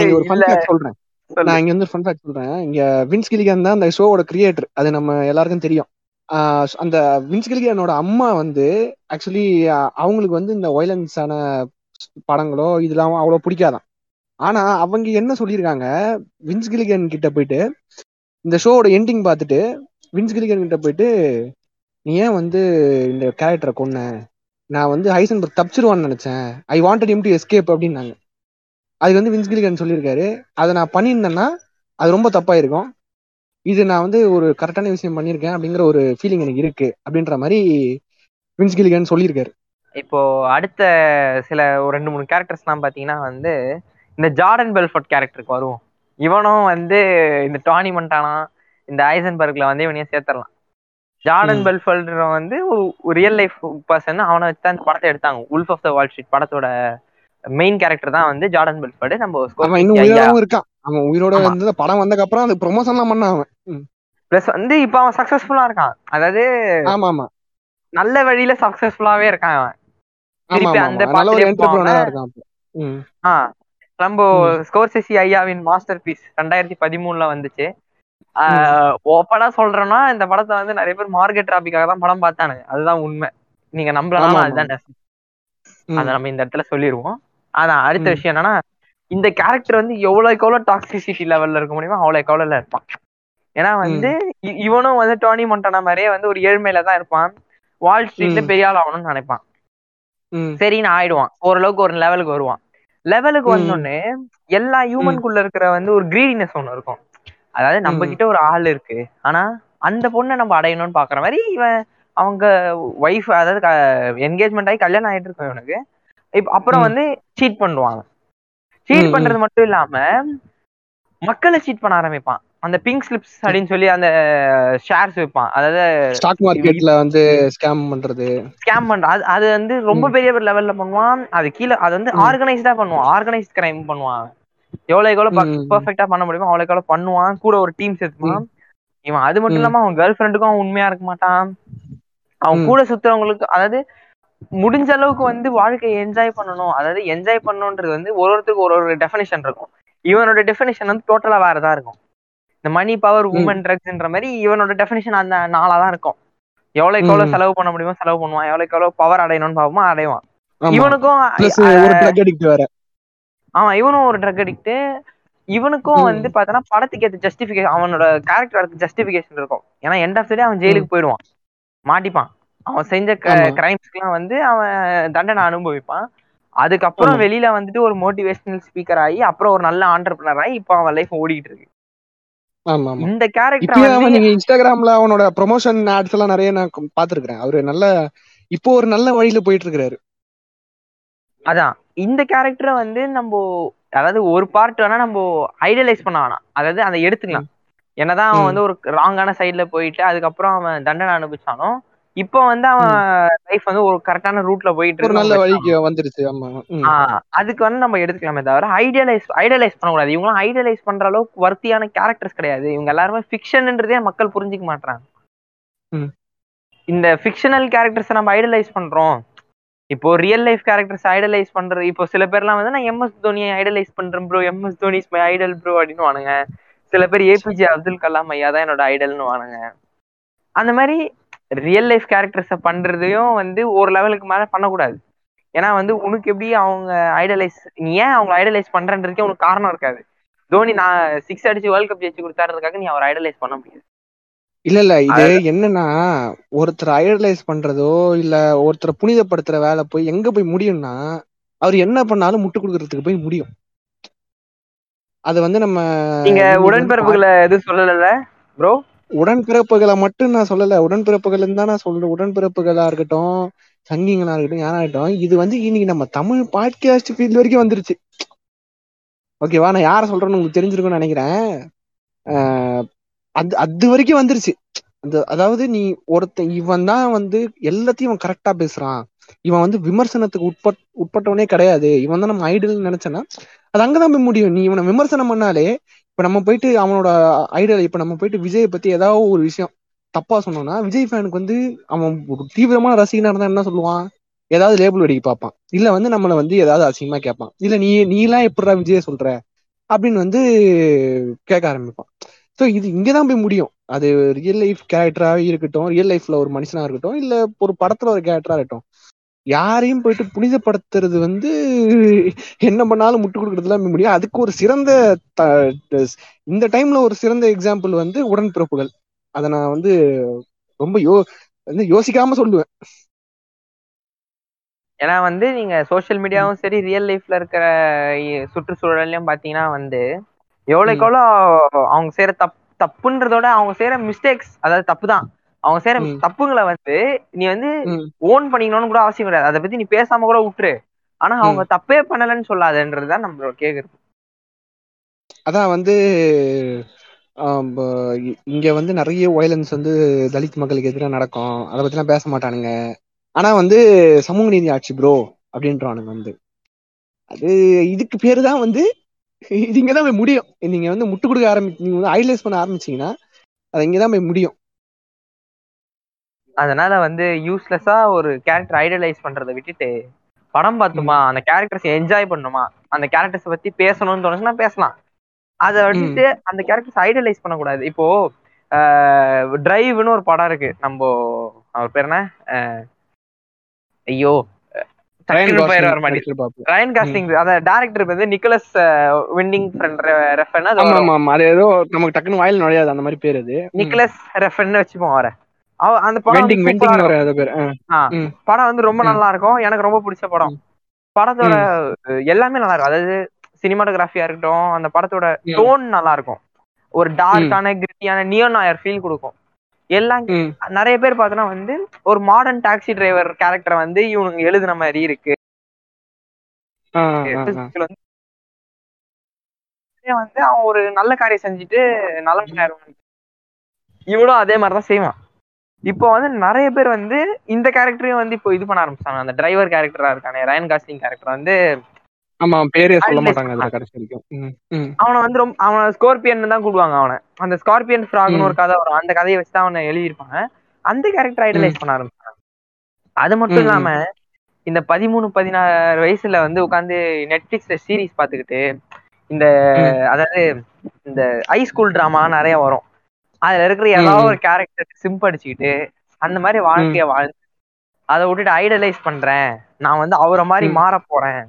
சொல்றேன். நான் இங்க வந்து ஃபன் ஃபேக்ட் சொல்றேன். இங்க வின்ஸ் கிலிகன் தான் அந்த ஷோவோட கிரியேட்டர் அது நம்ம எல்லாருக்கும் தெரியும். அந்த வின்ஸ் கிலிகனோட அம்மா வந்து ஆக்சுவலி அவங்களுக்கு வந்து இந்த வயலன்ஸான படங்களோ இதெல்லாம் அவ்வளோ பிடிக்காதான் ஆனா அவங்க என்ன சொல்லியிருக்காங்க வின்ஸ் கிலிகன் கிட்ட போயிட்டு இந்த ஷோவோட எண்டிங் பார்த்துட்டு வின்ஸ் கிலிகன் கிட்ட போயிட்டு நீ ஏன் வந்து இந்த கேரக்டரை கொன்ன? நான் வந்து ஹைசன்பர்க் தப்பிச்சிருவான்னு நினைச்சேன். I wanted him to escape அப்படின்னாங்க. அதுக்கு வந்து வின்ஸ் கிலிகன் சொல்லியிருக்காரு. அதை நான் பண்ணியிருந்தேன்னா அது ரொம்ப தப்பாயிருக்கும். இது நான் வந்து ஒரு கரெக்டான விஷயம் பண்ணியிருக்கேன் அப்படிங்கிற ஒரு ஃபீலிங் எனக்கு இருக்கு அப்படின்ற மாதிரி வின்ஸ் கிலிகன் சொல்லியிருக்காரு. இப்போ அடுத்த சில ஒரு ரெண்டு மூணு கேரக்டர்ஸ்லாம் பாத்தீங்கன்னா வந்து இந்த ஜார்டன் பெல்ஃபோர்ட் கேரக்டருக்கு வருவோம். இவனும் வந்து இந்த டானி மண்டானா இந்த ஐசன்பர்க்ல வந்து இவனையும் சேர்த்துடலாம். ஜார்டன் ம். பெல்ஃபோர்ட் வந்து ஒரு ரியல் லைஃப் பர்சன் அவனை வச்சு தான் இந்த படத்தை எடுத்தாங்க. Wolf of the Wall Street படத்தோட மெயின் கேரக்டர் தான் வந்து ஜார்டன் பெல்ஃபோர்ட் நம்ம இன்னும் இருக்கான். அவன் உயிரோட. இருந்தது படம் வந்ததுக்கு அப்புறம் அது ப்ரொமோஷன்லாம் பண்ணான் அவன். பிளஸ் வந்து இப்ப அவன் சக்சஸ்ஃபுல்லா இருக்கான். அதாவது ஆமா ஆமா நல்ல வழியில சக்சஸ்ஃபுல்லாவே இருக்கான் அவன். திருப்பி அந்த ஆ நம்ம. ஸ்கோர்செசி ஐயாவின் மாஸ்டர் பீஸ் ரெண்டாயிரத்தி பதிமூணுல வந்துச்சு. ஓப்பனா சொல்றேன்னா இந்த படத்தை வந்து நிறைய பேர் மார்க்கெட் டிராபிக்காக தான் படம் பார்த்தானுங்க. அதுதான் உண்மை. நீங்க ஆமா அதுதான். அதை நம்ம இந்த இடத்துல சொல்லிடுவோம் அதான் அடுத்த. விஷயம் என்னன்னா இந்த கேரக்டர் வந்து எவ்வளவுக்கு எவ்வளவு டாக்ஸிசிட்டி லெவல்ல இருக்க முடியுமோ அவ்வளவுக்கு எவ்வளவுல இருப்பான். ஏன்னா வந்து இவனும் வந்து டோனி மொண்டனா மாதிரியே வந்து ஒரு ஏழ்மையில தான் இருப்பான் வால் ஸ்ட்ரீட்ல. பெரிய ஆள் ஆகணும்னு நினைப்பான். சரின்னு ஆயிடுவான் ஓரளவுக்கு ஒரு லெவலுக்கு வருவான் லெவலுக்கு. வந்தோடனே எல்லா. ஹியூமனுக்குள்ள இருக்கிற வந்து ஒரு கிரீடினஸ் ஒண்ணு இருக்கும் அதாவது நம்ம. கிட்ட ஒரு ஆள் இருக்கு ஆனா அந்த பொண்ணை நம்ம அடையணும்னு பாக்குற மாதிரி இவன் அவங்க ஒய்ஃப் அதாவது என்கேஜ்மெண்ட் ஆகி கல்யாணம் ஆயிட்டு இருக்கும் இவனுக்கு இப்ப அப்புறம். வந்து சீட் பண்ணுவாங்க. சீட். பண்றது மட்டும் இல்லாம மக்களை சீட் பண்ண ஆரம்பிப்பான் அந்த பிங்க் ஸ்லிப்ஸ் அப்படின்னு சொல்லி அந்த ஷேர்ஸ் வைப்பான் அதாவது ஸ்டாக் மார்க்கெட்ல வந்து ஸ்கேம் பண்றது ஸ்கேம் பண்ற அது அது வந்து ரொம்ப. பெரிய லெவல்ல பண்ணுவான் அது கீழே அது வந்து. ஆர்கனைஸ்டா பண்ணுவான் ஆர்கனைஸ் கிரைம் பண்ணுவான் எவ்வளவுக்கு எவ்வளவு ம். பெர்ஃபெக்டா பண்ண முடியுமோ அவ்வளவுக்கு எவ்வளவு பண்ணுவான் கூட ஒரு டீம் சேர்த்துப்பான். இவன் அது மட்டும். இல்லாம அவன் கேர்ள் ஃப்ரெண்டுக்கும் அவன் உண்மையா இருக்க மாட்டான் அவன். கூட சுத்துறவங்களுக்கு அதாவது முடிஞ்ச அளவுக்கு வந்து வாழ்க்கையை என்ஜாய் பண்ணணும் அதாவது என்ஜாய் பண்ணணுன்றது வந்து ஒரு ஒருத்தருக்கு ஒரு ஒரு டெஃபினேஷன் இருக்கும் இவனோட டெஃபினேஷன் வந்து டோட்டலா வேறதா இருக்கும் இந்த மணி பவர். உமன் ட்ரக்ஸ்ன்ற மாதிரி இவனோட டெஃபினேஷன் அந்த நாளா தான் இருக்கும். எவ்வளவுக்கு எவ்வளவு. செலவு பண்ண முடியுமோ செலவு பண்ணுவான். எவ்வளவுக்கு எவ்வளவு பவர் அடையணும்னு பார்ப்போமா அடைவான். இவனுக்கும் ஆமா இவனும் ஒரு ட்ரக் அடிக்ட் இவனுக்கும். வந்து பார்த்தோன்னா படத்துக்கு ஏற்ற ஜஸ்டிபிகேஷன் அவனோட கேரக்டருக்கு ஜஸ்டிபிகேஷன் இருக்கும். ஏன்னா எண்ட் ஆஃப் டே அவன் ஜெயிலுக்கு போயிடுவான். மாட்டிப்பான். அவன் செஞ்ச. கிரைம்ஸ்க்குலாம் வந்து அவன் தண்டனை அனுபவிப்பான். அதுக்கப்புறம். வெளியில வந்துட்டு ஒரு மோட்டிவேஷனல் ஸ்பீக்கர் ஆகி அப்புறம் ஒரு நல்ல ஆண்டர்பிரினர் ஆகி இப்போ அவன் லைஃப் ஓடிட்டு இருக்கு. இந்த கேரக்டர் நீங்க இன்ஸ்டாகிராம்ல அவனோட ப்ரொமோஷன் ஆட்ஸ் எல்லாம் நிறைய நான் பாத்துருக்கேன் அவரு நல்ல இப்போ ஒரு நல்ல வழியில போயிட்டு இருக்காரு அதான். இந்த கேரக்டரை வந்து நம்ம அதாவது ஒரு பார்ட் வேணா நம்ம ஐடியலைஸ் பண்ண வேணாம். அதாவது அதை எடுத்துக்கலாம். என்னதான் அவன். வந்து ஒரு ராங்கான சைடுல போயிட்டு அதுக்கப்புறம் அவன் தண்டனை அனுபவிச்சாலும் இப்போ வந்து அவன் லைஃப் வந்து ஒரு கரெக்டான ரூட்ல போயிட்டு இருக்கு நல்ல வழிக்கு வந்துருச்சு. ஆமா. அதுக்கு வந்து நம்ம எடுத்துக்கலாமே தவிர ஐடியலைஸ் ஐடியலைஸ் பண்ணக்கூடாது. இவங்களாம் ஐடியலைஸ் பண்ற அளவுக்கு வர்த்தியான கேரக்டர்ஸ் கிடையாது. இவங்க எல்லாருமே ஃபிக்ஷன்ன்றதே மக்கள் புரிஞ்சுக்க மாட்டாங்க. இந்த ஃபிக்ஷனல் கேரக்டர்ஸ் நம்ம ஐடலைஸ் பண்றோம். இப்போ ரியல் லைஃப் கேரக்டர்ஸ் ஐடலைஸ் பண்றது இப்போ சில பேர்லாம் வந்து நான் எம்எஸ் தோனியை ஐடலைஸ் பண்றேன் bro MS Dhoni is my idol bro அப்படின்னு வானுங்க சில பேர் ஏபிஜே அப்துல் கலாம் ஐயா தான் என்னோட ஐடல்னு வானுங்க அந்த மாதிரி ரியல் லைஃப் கேரக்டர்ஸை பண்றதையும் வந்து ஒரு லெவலுக்கு மேல பண்ணக்கூடாது. ஏன்னா வந்து உனக்கு எப்படி அவங்க ஐடலைஸ் நீ ஏன் அவங்க ஐடலைஸ் பண்றன்றதுக்கே உனக்கு காரணம் இருக்காது. தோனி நான் சிக்ஸ் அடிச்சு வேர்ல்ட் கப் ஜெயிச்சு கொடுத்தாருக்காக நீ அவர் ஐடலைஸ் பண்ண முடியாது. இல்ல இல்ல இது என்னன்னா ஒருத்தர் ஐடலைஸ் பண்றதோ இல்ல ஒருத்தரை புனிதப்படுத்துற வேலை போய் எங்க போய் முடியும்னா அவர் என்ன பண்ணாலும் முட்டு கொடுக்கறதுக்கு போய் முடியும். அது வந்து நம்ம நீங்க உடன்பிறப்புகளை எதுவும் சொல்லல ப்ரோ உடன்பிறப்புகளை மட்டும் நான் சொல்லல. உடன்பிறப்புகள் தான் நான் சொல்றேன். உடன்பிறப்புகளா இருக்கட்டும் சங்கிங்களா இருக்கட்டும் யாரா இருக்கட்டும் இது வந்து இன்னைக்கு நம்ம தமிழ் பாட்காஸ்ட் ஃபீல்ட் வரைக்கும் வந்துருச்சு. ஓகேவா நான் யார சொல்றேன்னு உங்களுக்கு தெரிஞ்சிருக்கும்னு நினைக்கிறேன். ஆஹ் அது அது வரைக்கும் வந்துருச்சு. அந்த அதாவது நீ ஒருத்தன் இவன் தான் வந்து எல்லாத்தையும் இவன் கரெக்டா பேசுறான். இவன் வந்து விமர்சனத்துக்கு உட்பட் உட்பட்டவனே கிடையாது. இவன் தான் நம்ம ஐடல் நினைச்சேன்னா அது அங்கதான் போய் முடியும். நீ இவனை விமர்சனம் பண்ணாலே இப்ப நம்ம போயிட்டு அவனோட ஐடல் இப்ப நம்ம போயிட்டு விஜயை பத்தி ஏதாவது ஒரு விஷயம் தப்பா சொன்னோம்னா விஜய் ஃபேனுக்கு வந்து அவன் ஒரு தீவிரமான ரசிகனா இருந்தா என்ன சொல்லுவான்? ஏதாவது லேபிள் அடிக்க பார்ப்பான். இல்ல வந்து நம்மள வந்து ஏதாவது அசிங்கமா கேட்பான். இல்ல நீ நீலாம் எப்படிடா விஜய சொல்ற? அப்படின்னு வந்து கேட்க ஆரம்பிப்பான். ஸோ இது இங்கதான் போய் முடியும். அது ரியல் லைஃப் கேரக்டராகவே இருக்கட்டும் ரியல் லைஃப்ல ஒரு மனுஷனா இருக்கட்டும் இல்ல ஒரு படத்துல ஒரு கேரக்டரா இருக்கட்டும். யாரையும் போயிட்டு புனிதப்படுத்துறது வந்து என்ன பண்ணாலும் முட்டு கொடுக்கறதுலாம் முடியும். அதுக்கு ஒரு சிறந்த இந்த டைம்ல ஒரு சிறந்த எக்ஸாம்பிள் வந்து உடன்பிறப்புகள். அதை நான் வந்து ரொம்ப யோ வந்து யோசிக்காம சொல்லுவேன். ஏன்னா வந்து நீங்க சோஷியல் மீடியாவும் சரி ரியல் லைஃப்ல இருக்கிற சுற்றுச்சூழல்லையும் பாத்தீங்கன்னா வந்து எவ்வளவுக்கு எவ்வளோ அவங்க செய்யற தப் தப்புன்றதோட அவங்க செய்யற மிஸ்டேக்ஸ் அதாவது தப்பு தான் அவங்க செய்யற. தப்புங்களை வந்து நீ வந்து. ஓன் பண்ணிக்கணும்னு கூட அவசியம் கிடையாது. அதை பத்தி நீ பேசாம கூட விட்டுரு ஆனா அவங்க தப்பே பண்ணலன்னு சொல்லாதன்றதுதான் நம்மளோட கேக்குறது. அதான் வந்து இங்க வந்து நிறைய வயலன்ஸ் வந்து தலித் மக்களுக்கு எதிராக நடக்கும். அதை பத்திலாம் பேச மாட்டானுங்க. ஆனா வந்து சமூக நீதி ஆட்சி ப்ரோ அப்படின்றானுங்க வந்து. அது இதுக்கு பேரு தான் வந்து இது இங்கதான் போய் முடியும். நீங்க வந்து முட்டு கொடுக்க ஆரம்பி நீங்க வந்து ஐடலைஸ் பண்ண ஆரம்பிச்சீங்கன்னா அது இங்கதான் போய் முடியும். அதனால வந்து யூஸ்லெஸ்ஸா ஒரு கேரக்டர் ஐடலைஸ் பண்றதை விட்டுட்டு படம் பார்த்துமா அந்த கேரக்டர்ஸ் என்ஜாய் பண்ணுமா அந்த கேரக்டர்ஸ் பத்தி பேசணும்னு தோணுச்சுன்னா பேசலாம். அதை விட்டுட்டு அந்த கேரக்டர்ஸ் ஐடலைஸ் பண்ணக்கூடாது. இப்போ டிரைவ்னு ஒரு படம் இருக்கு. நம்ம அவர் பேர் என்ன? ஐயோ. ரயன் காஸ்டிங் அத டேரக்டர் வந்து நிக்கலஸ் விண்டிங் ஃப்ரெண்ட் ரெஃபன் அது நமக்கு டக்குன்னு வாயில் நுழையாது. அந்த மாதிரி பேர் அது. நிக்கலஸ் ரெஃபன் வச்சுப்போம் அவரை. அவ அந்த படம். படம் வந்து ரொம்ப. நல்லா இருக்கும் எனக்கு ரொம்ப பிடிச்ச படம். படத்தோட எல்லாமே நல்லா இருக்கும் அதாவது சினிமாட்டோகிராஃபியா இருக்கட்டும் அந்த படத்தோட. டோன் நல்லா இருக்கும் ஒரு டார்க்கான கிரிட்டியான நியோ நாயர் ஃபீல் கொடுக்கும். எல்லாம். நிறைய பேர் பார்த்தோன்னா வந்து ஒரு மாடர்ன் டாக்ஸி டிரைவர் கேரக்டர் வந்து இவனுங்க எழுதுன மாதிரி இருக்கு. வந்து அவன் ஒரு நல்ல காரியம் செஞ்சுட்டு நல்ல இவனும் அதே மாதிரிதான் செய்வான். இப்போ வந்து நிறைய பேர் வந்து இந்த கேரக்டரையும் வந்து இப்போ இது பண்ண ஆரம்பிச்சாங்க அந்த டிரைவர் கேரக்டரா இருக்கானே ரயன் காஸ்டிங் கேரக்டர் வந்து ஆமா பேரே சொல்ல மாட்டாங்க அதுல கடைசி வரைக்கும். அவனை வந்து ரொம்ப அவனை ஸ்கார்பியன் தான் கூடுவாங்க அவனை. அந்த ஸ்கார்பியன் ஃப்ராக்னு. ஒரு கதை வரும். அந்த கதையை வச்சு தான் அவனை எழுதியிருப்பாங்க. அந்த கேரக்டர் ஐடலைஸ் பண்ண ஆரம்பிச்சாங்க. அது மட்டும் இல்லாம இந்த பதிமூணு பதினாறு வயசுல வந்து உட்காந்து நெட்ஃபிளிக்ஸ்ல சீரிஸ் பாத்துக்கிட்டு இந்த. அதாவது இந்த ஹை ஸ்கூல் டிராமா நிறைய வரும். அதுல இருக்கிற ஏதாவது. ஒரு கேரக்டர் சிம்ப் அடிச்சுக்கிட்டு அந்த மாதிரி வாழ்க்கைய வாழ்ந்து அதை விட்டுட்டு ஐடலைஸ் பண்றேன். நான் வந்து அவரை மாதிரி. மாற போறேன்.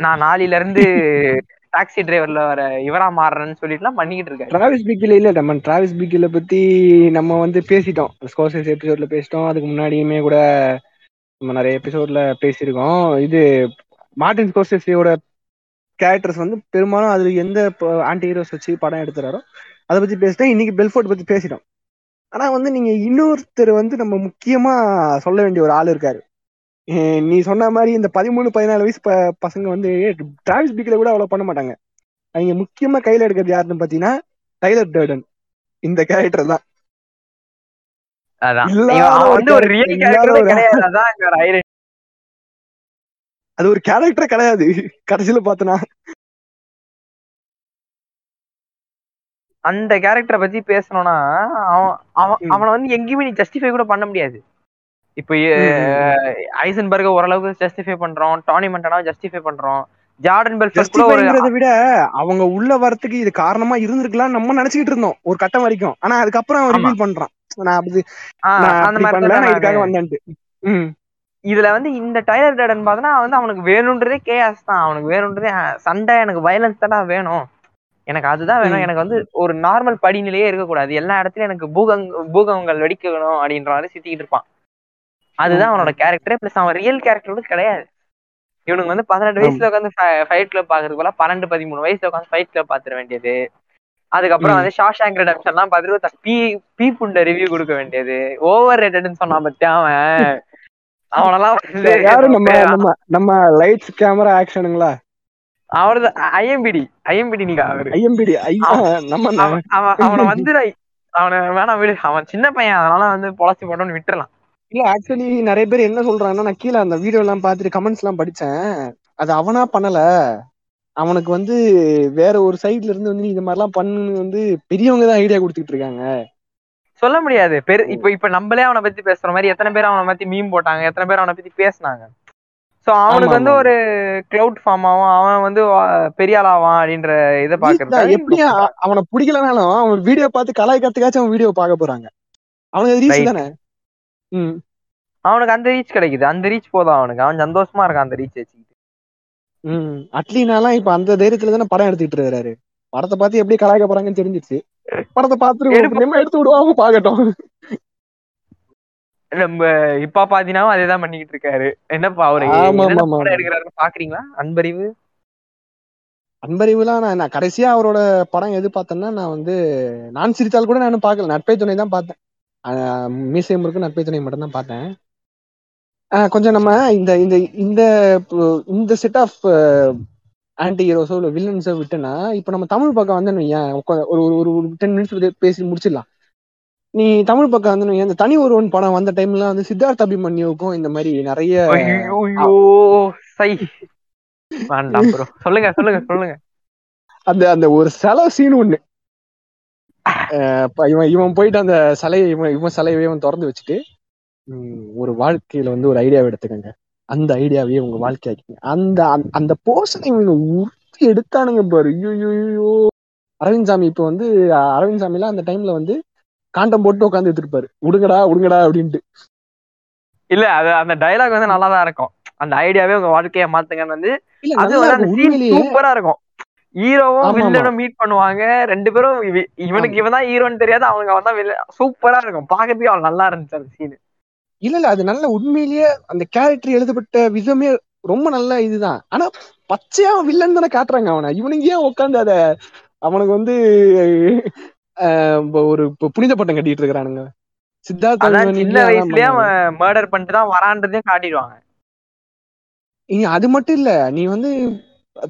நான் நாளையில இருந்து டாக்ஸி டிரைவர்ல வர இவரா மாறுறேன்னு சொல்லிட்டுலாம் பண்ணிக்கிட்டு இருக்காரு டிராவிஸ் பிக்கில இல்ல நம்ம டிராவிஸ் பிக்கில பத்தி நம்ம வந்து பேசிட்டோம். ஸ்கோர்சஸ் எபிசோட்ல பேசிட்டோம். அதுக்கு முன்னாடியுமே கூட நம்ம நிறைய எபிசோட்ல பேசியிருக்கோம். இது மார்டின் ஸ்கோர்சஸியோட கேரக்டர்ஸ் வந்து பெரும்பாலும் அதுல எந்த ஆன்டி ஹீரோஸ் வச்சு படம் எடுத்துறாரோ அதை பத்தி பேசிட்டோம் இன்னைக்கு பெல்ஃபோர்ட் பத்தி பேசிட்டோம். ஆனா வந்து நீங்க இன்னொருத்தர் வந்து நம்ம முக்கியமா சொல்ல வேண்டிய ஒரு ஆள் இருக்காரு. நீ சொன்ன மாதிரி இந்த பதிமூணு பதினாலு வயசு பசங்க வந்து டிராவிஸ் பிக்ல கூட அவ்வளவு பண்ண மாட்டாங்க. அவங்க முக்கியமா கையில எடுக்கிறது யாருன்னு பாத்தீங்கன்னா டைலர் டர்டன் இந்த கேரக்டர் தான். அது ஒரு கேரக்டர் கிடையாது. கடைசியில பார்த்தனா. அந்த கேரக்டரை பத்தி பேசணும்னா அவன் அவன் வந்து எங்கேயுமே நீ ஜஸ்டிஃபை கூட பண்ண முடியாது. இப்போ ஐசன்பர்க ஓரளவுக்கு ஜஸ்டிஃபை பண்றோம் டானி மண்டனாவை ஜஸ்டிஃபை பண்றோம் ஜார்டன் பெல்ஃபர்ட் கூட விட அவங்க உள்ள வரதுக்கு இது காரணமா இருந்திருக்கலாம் நம்ம நினைச்சுக்கிட்டு இருந்தோம் ஒரு கட்டம் வரைக்கும். ஆனா அதுக்கப்புறம் அவன். ரிவீல் பண்றான். நான் அப்படி அந்த மாதிரி இதுக்காக. வந்தேன்ட்டு. இதுல வந்து இந்த டைலர் டேடன் பார்த்தனா வந்து அவனுக்கு வேணும்ன்றதே கேஸ் தான். அவனுக்கு வேணும்ன்றதே சண்டை எனக்கு வயலன்ஸ் தானே வேணும். எனக்கு அதுதான் வேணும். எனக்கு வந்து ஒரு நார்மல் படிநிலையே இருக்கக்கூடாது. எல்லா இடத்துலயும் எனக்கு பூகங் பூகங்கள் வெடிக்கணும் அப்படின்ற மாதிரி சுத்திக்கிட்டு இருப்பான். அதுதான். அவனோட கேரக்டர் பிளஸ் அவன் ரியல் கேரக்டரோட கிடையாது. இவனுக்கு வந்து பதினெட்டு வயசுல உட்காந்து ஃபைட் கிளப் பாக்குறது போல பன்னெண்டு பதிமூணு வயசுல உட்காந்து ஃபைட் கிளப் பாத்துற வேண்டியது. அதுக்கப்புறம். வந்து ஷாஷாங் ரெடம்ஷன் எல்லாம் பார்த்துட்டு பீ பீ புண்ட ரிவ்யூ கொடுக்க வேண்டியது. ஓவர் ரேட்டட்னு சொன்னான் பத்தியா அவன்? அவனெல்லாம் வந்து யாரு நம்ம நம்ம நம்ம லைட்ஸ் கேமரா ஆக்ஷனுங்களா அவரது ஐஎம்பிடி ஐஎம்பிடி நீங்க அவரு. ஐஎம்பிடி நம்ம அவன் வந்து அவனை வேணாம் விடு. அவன் சின்ன பையன் அதனால வந்து பொழைச்சு போட்டோம்னு விட்டுறலாம். இல்ல ஆக்சுவலி நிறைய பேர் என்ன சொல்றாங்கன்னா நான் கீழே அந்த வீடியோ எல்லாம் பார்த்துட்டு கமெண்ட்ஸ் எல்லாம் படிச்சேன். அது அவனா பண்ணல. அவனுக்கு வந்து வேற ஒரு சைடுல இருந்து வந்து இந்த மாதிரி எல்லாம் பண்ணு வந்து பெரியவங்க தான் ஐடியா கொடுத்துட்டு இருக்காங்க. சொல்ல முடியாது. பெரு இப்ப இப்ப நம்மளே அவனை பத்தி பேசுற மாதிரி எத்தனை பேர் அவனை பத்தி மீம் போட்டாங்க எத்தனை பேர் அவனை பத்தி பேசுனாங்க? சோ அவனுக்கு வந்து. ஒரு கிளவுட் ஃபார்ம் ஆகும் அவன் வந்து பெரிய ஆளாவான் அப்படின்ற இதை பாக்குறது எப்படியா அவனை பிடிக்கலனாலும் அவன் வீடியோ பார்த்து கலாய்க்கிறதுக்காச்சும் அவன் வீடியோ பார்க்க போறாங்க. அவனுக்கு ரீச். தானே? ம். அவனுக்கு அந்த ரீச் கிடைக்குது. அந்த ரீச் போதும் அவனுக்கு. அவன் சந்தோஷமா இருக்கான் அந்த ரீச் வச்சுக்கிட்டு. ம். அட்லீனாலாம் இப்ப அந்த தைரியத்துல தானே படம் எடுத்துக்கிட்டு இருக்காரு படத்தை பார்த்து எப்படி கலாய்க்க போறாங்கன்னு தெரிஞ்சிச்சு படத்தை பார்த்துட்டு எடுத்து விடுவாங்க பாக்கட்டும் நம்ம இப்ப பாத்தீங்கன்னா அதேதான் பண்ணிக்கிட்டு இருக்காரு. என்னப்பா அவரு. எடுக்கிறாருன்னு பாக்குறீங்களா? அன்பறிவு? அன்பறிவுலாம் நான் நான் கடைசியா அவரோட படம் எது பார்த்தேன்னா நான் வந்து நான் சிரித்தால் கூட நான் பார்க்கல. நட்பை துணை தான் பார்த்தேன். மீசை முறுக்கு நட்பை துணை மட்டும் தான் பார்த்தேன் கொஞ்சம் நம்ம இந்த இந்த இந்த இந்த செட் ஆஃப் ஆன்டி ஹீரோஸோ இல்லை வில்லன்ஸோ விட்டோன்னா இப்போ நம்ம தமிழ் பக்கம் வந்து ஏன் ஒரு ஒரு ஒரு டென் மினிட்ஸ் பேசி முடிச்சிடலாம். நீ தமிழ் பக்கம் வந்து இந்த தனி ஒருவன் படம் வந்த டைம்ல வந்து சித்தார்த் அபிமன்யுவுக்கும் இந்த மாதிரி நிறைய ஐயோ ஐயோ, சை. வேண்டாம் ப்ரோ சொல்லுங்க சொல்லுங்க சொல்லுங்க. அந்த அந்த ஒரு சிலை சீன் ஒண்ணு. இவன் இவன் போயிட்டு அந்த சிலையை இவன் இவன் சிலையவே இவன் திறந்து வச்சுட்டு ஒரு வாழ்க்கையில வந்து ஒரு ஐடியாவை எடுத்துக்கங்க. அந்த ஐடியாவையே உங்க வாழ்க்கையாக்கிங்க அந்த அந்த- அந்த போர்ஷனை இவங்க உருத்தி எடுத்தானுங்க பாரு. ஐயோ அரவிந்த் சாமி இப்ப வந்து அரவிந்த் சாமிலாம் அந்த டைம்ல வந்து காண்டம் போட்டு உட்காந்து எடுத்துருப்பாரு. விடுங்கடா விடுங்கடா அப்படின்ட்டு. இல்ல அது அந்த டயலாக் வந்து நல்லா தான் இருக்கும். அந்த ஐடியாவே உங்க வாழ்க்கைய மாத்துங்கன்னு வந்து அது வந்து சூப்பரா இருக்கும். ஹீரோவும் வில்லனும் மீட் பண்ணுவாங்க. ரெண்டு பேரும் இவ- இவனுக்கு இவன் தான் ஹீரோன்னு தெரியாது அவங்க அவன் தான் சூப்பரா இருக்கும். பாக்கிறதுக்கு அவன் நல்லா இருந்துச்சு அந்த சீன் இல்ல இல்ல அது நல்ல உண்மையிலேயே அந்த கேரக்டர் எழுதப்பட்ட விதமே ரொம்ப நல்ல இதுதான். ஆனா பச்சையா வில்லன் தானே காட்டுறாங்க அவனை. இவனுக்கு ஏன் உட்காந்து அத அவனுக்கு வந்து ஒரு புனித பட்டம் கட்டிட்டு இருக்கிறானுங்க. சித்தார்த் அதான் அபிமன்யுக்கு சின்ன வயசுலயே. அவன் மர்டர் பண்ணிட்டு தான் வரான்றதையும் காட்டிடுவாங்க. இங்க அது மட்டும் இல்ல நீ வந்து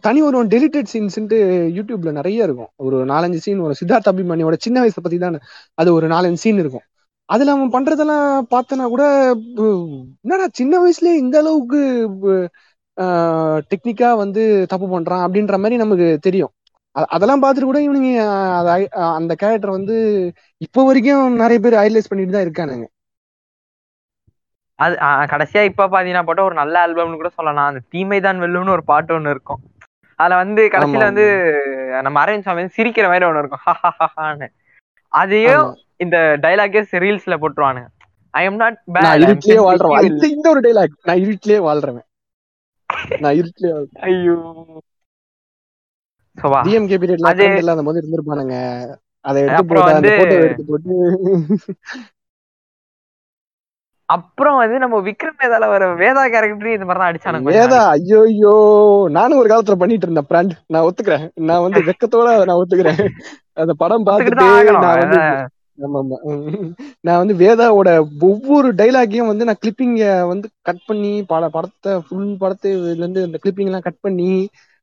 தனி ஒரு டெலிட்டட் சீன்ஸ்ன்ட்டு யூடியூப்ல நிறைய இருக்கும். ஒரு நாலஞ்சு சீன் வரும் சித்தார்த் அபிமன்யோட சின்ன வயசை பத்தி தான். அது ஒரு நாலஞ்சு சீன் இருக்கும். அதுல அவன் பண்றதெல்லாம் பார்த்தனா கூட என்னடா சின்ன வயசுலயே இந்த அளவுக்கு டெக்னிக்கா வந்து தப்பு பண்றான் அப்படின்ற மாதிரி நமக்கு தெரியும். அதெல்லாம் பார்த்துட்டு கூட இவனுங்க அந்த கேரக்டர் வந்து இப்போ வரைக்கும் நிறைய பேர் ஹைலைஸ் பண்ணிட்டு தான் இருக்கானுங்க. அது கடைசியா இப்ப பாத்தீங்கன்னா போட்ட ஒரு நல்ல ஆல்பம்னு கூட சொல்லலாம். அந்த தீமை தான் வெல்லும்னு ஒரு பாட்டு ஒண்ணு இருக்கும். அதுல வந்து கடைசியில. வந்து நம்ம அரவிந்த் சாமி சிரிக்கிற மாதிரி ஒண்ணு இருக்கும். ஹஹஹஹான்னு அதையும். இந்த டைலாகே ரீல்ஸ்ல போட்டுருவானுங்க. ஐ எம் நாட் பேட் வாழ்றேன் இந்த ஒரு டைலாக் நான் இருட்டிலேயே வாழ்றேன் நான் இருட்டிலேயே ஐயோ. டிஎம்கே பீரியட்ல அது- ஃப்ரெண்ட் இல்லாத போது இருந்திருப்பானுங்க. அதை எடுத்து அப்புறம் போட்டு அந்த வந்து- போட்டோ எடுத்து போட்டு. அப்புறம் வந்து நம்ம விக்ரம் வேதால வர வேதா கேரக்டர் இந்த மாதிரி தான் அடிச்சானுங்க வேதா. ஐயோ ஐயோ நானும் ஒரு காலத்துல பண்ணிட்டு இருந்தேன் பிராண்ட் நான் ஒத்துக்கிறேன். நான் வந்து வெக்கத்தோட நான் ஒத்துக்கிறேன். அந்த படம் பார்த்துட்டு. நான் வந்து. நான் வந்து வேதாவோட ஒவ்வொரு டைலாக்கையும் வந்து நான் கிளிப்பிங்க வந்து கட் பண்ணி பல படத்தை ஃபுல் படத்தை இதுல இருந்து அந்த கிளிப்பிங் எல்லாம் கட் பண்ணி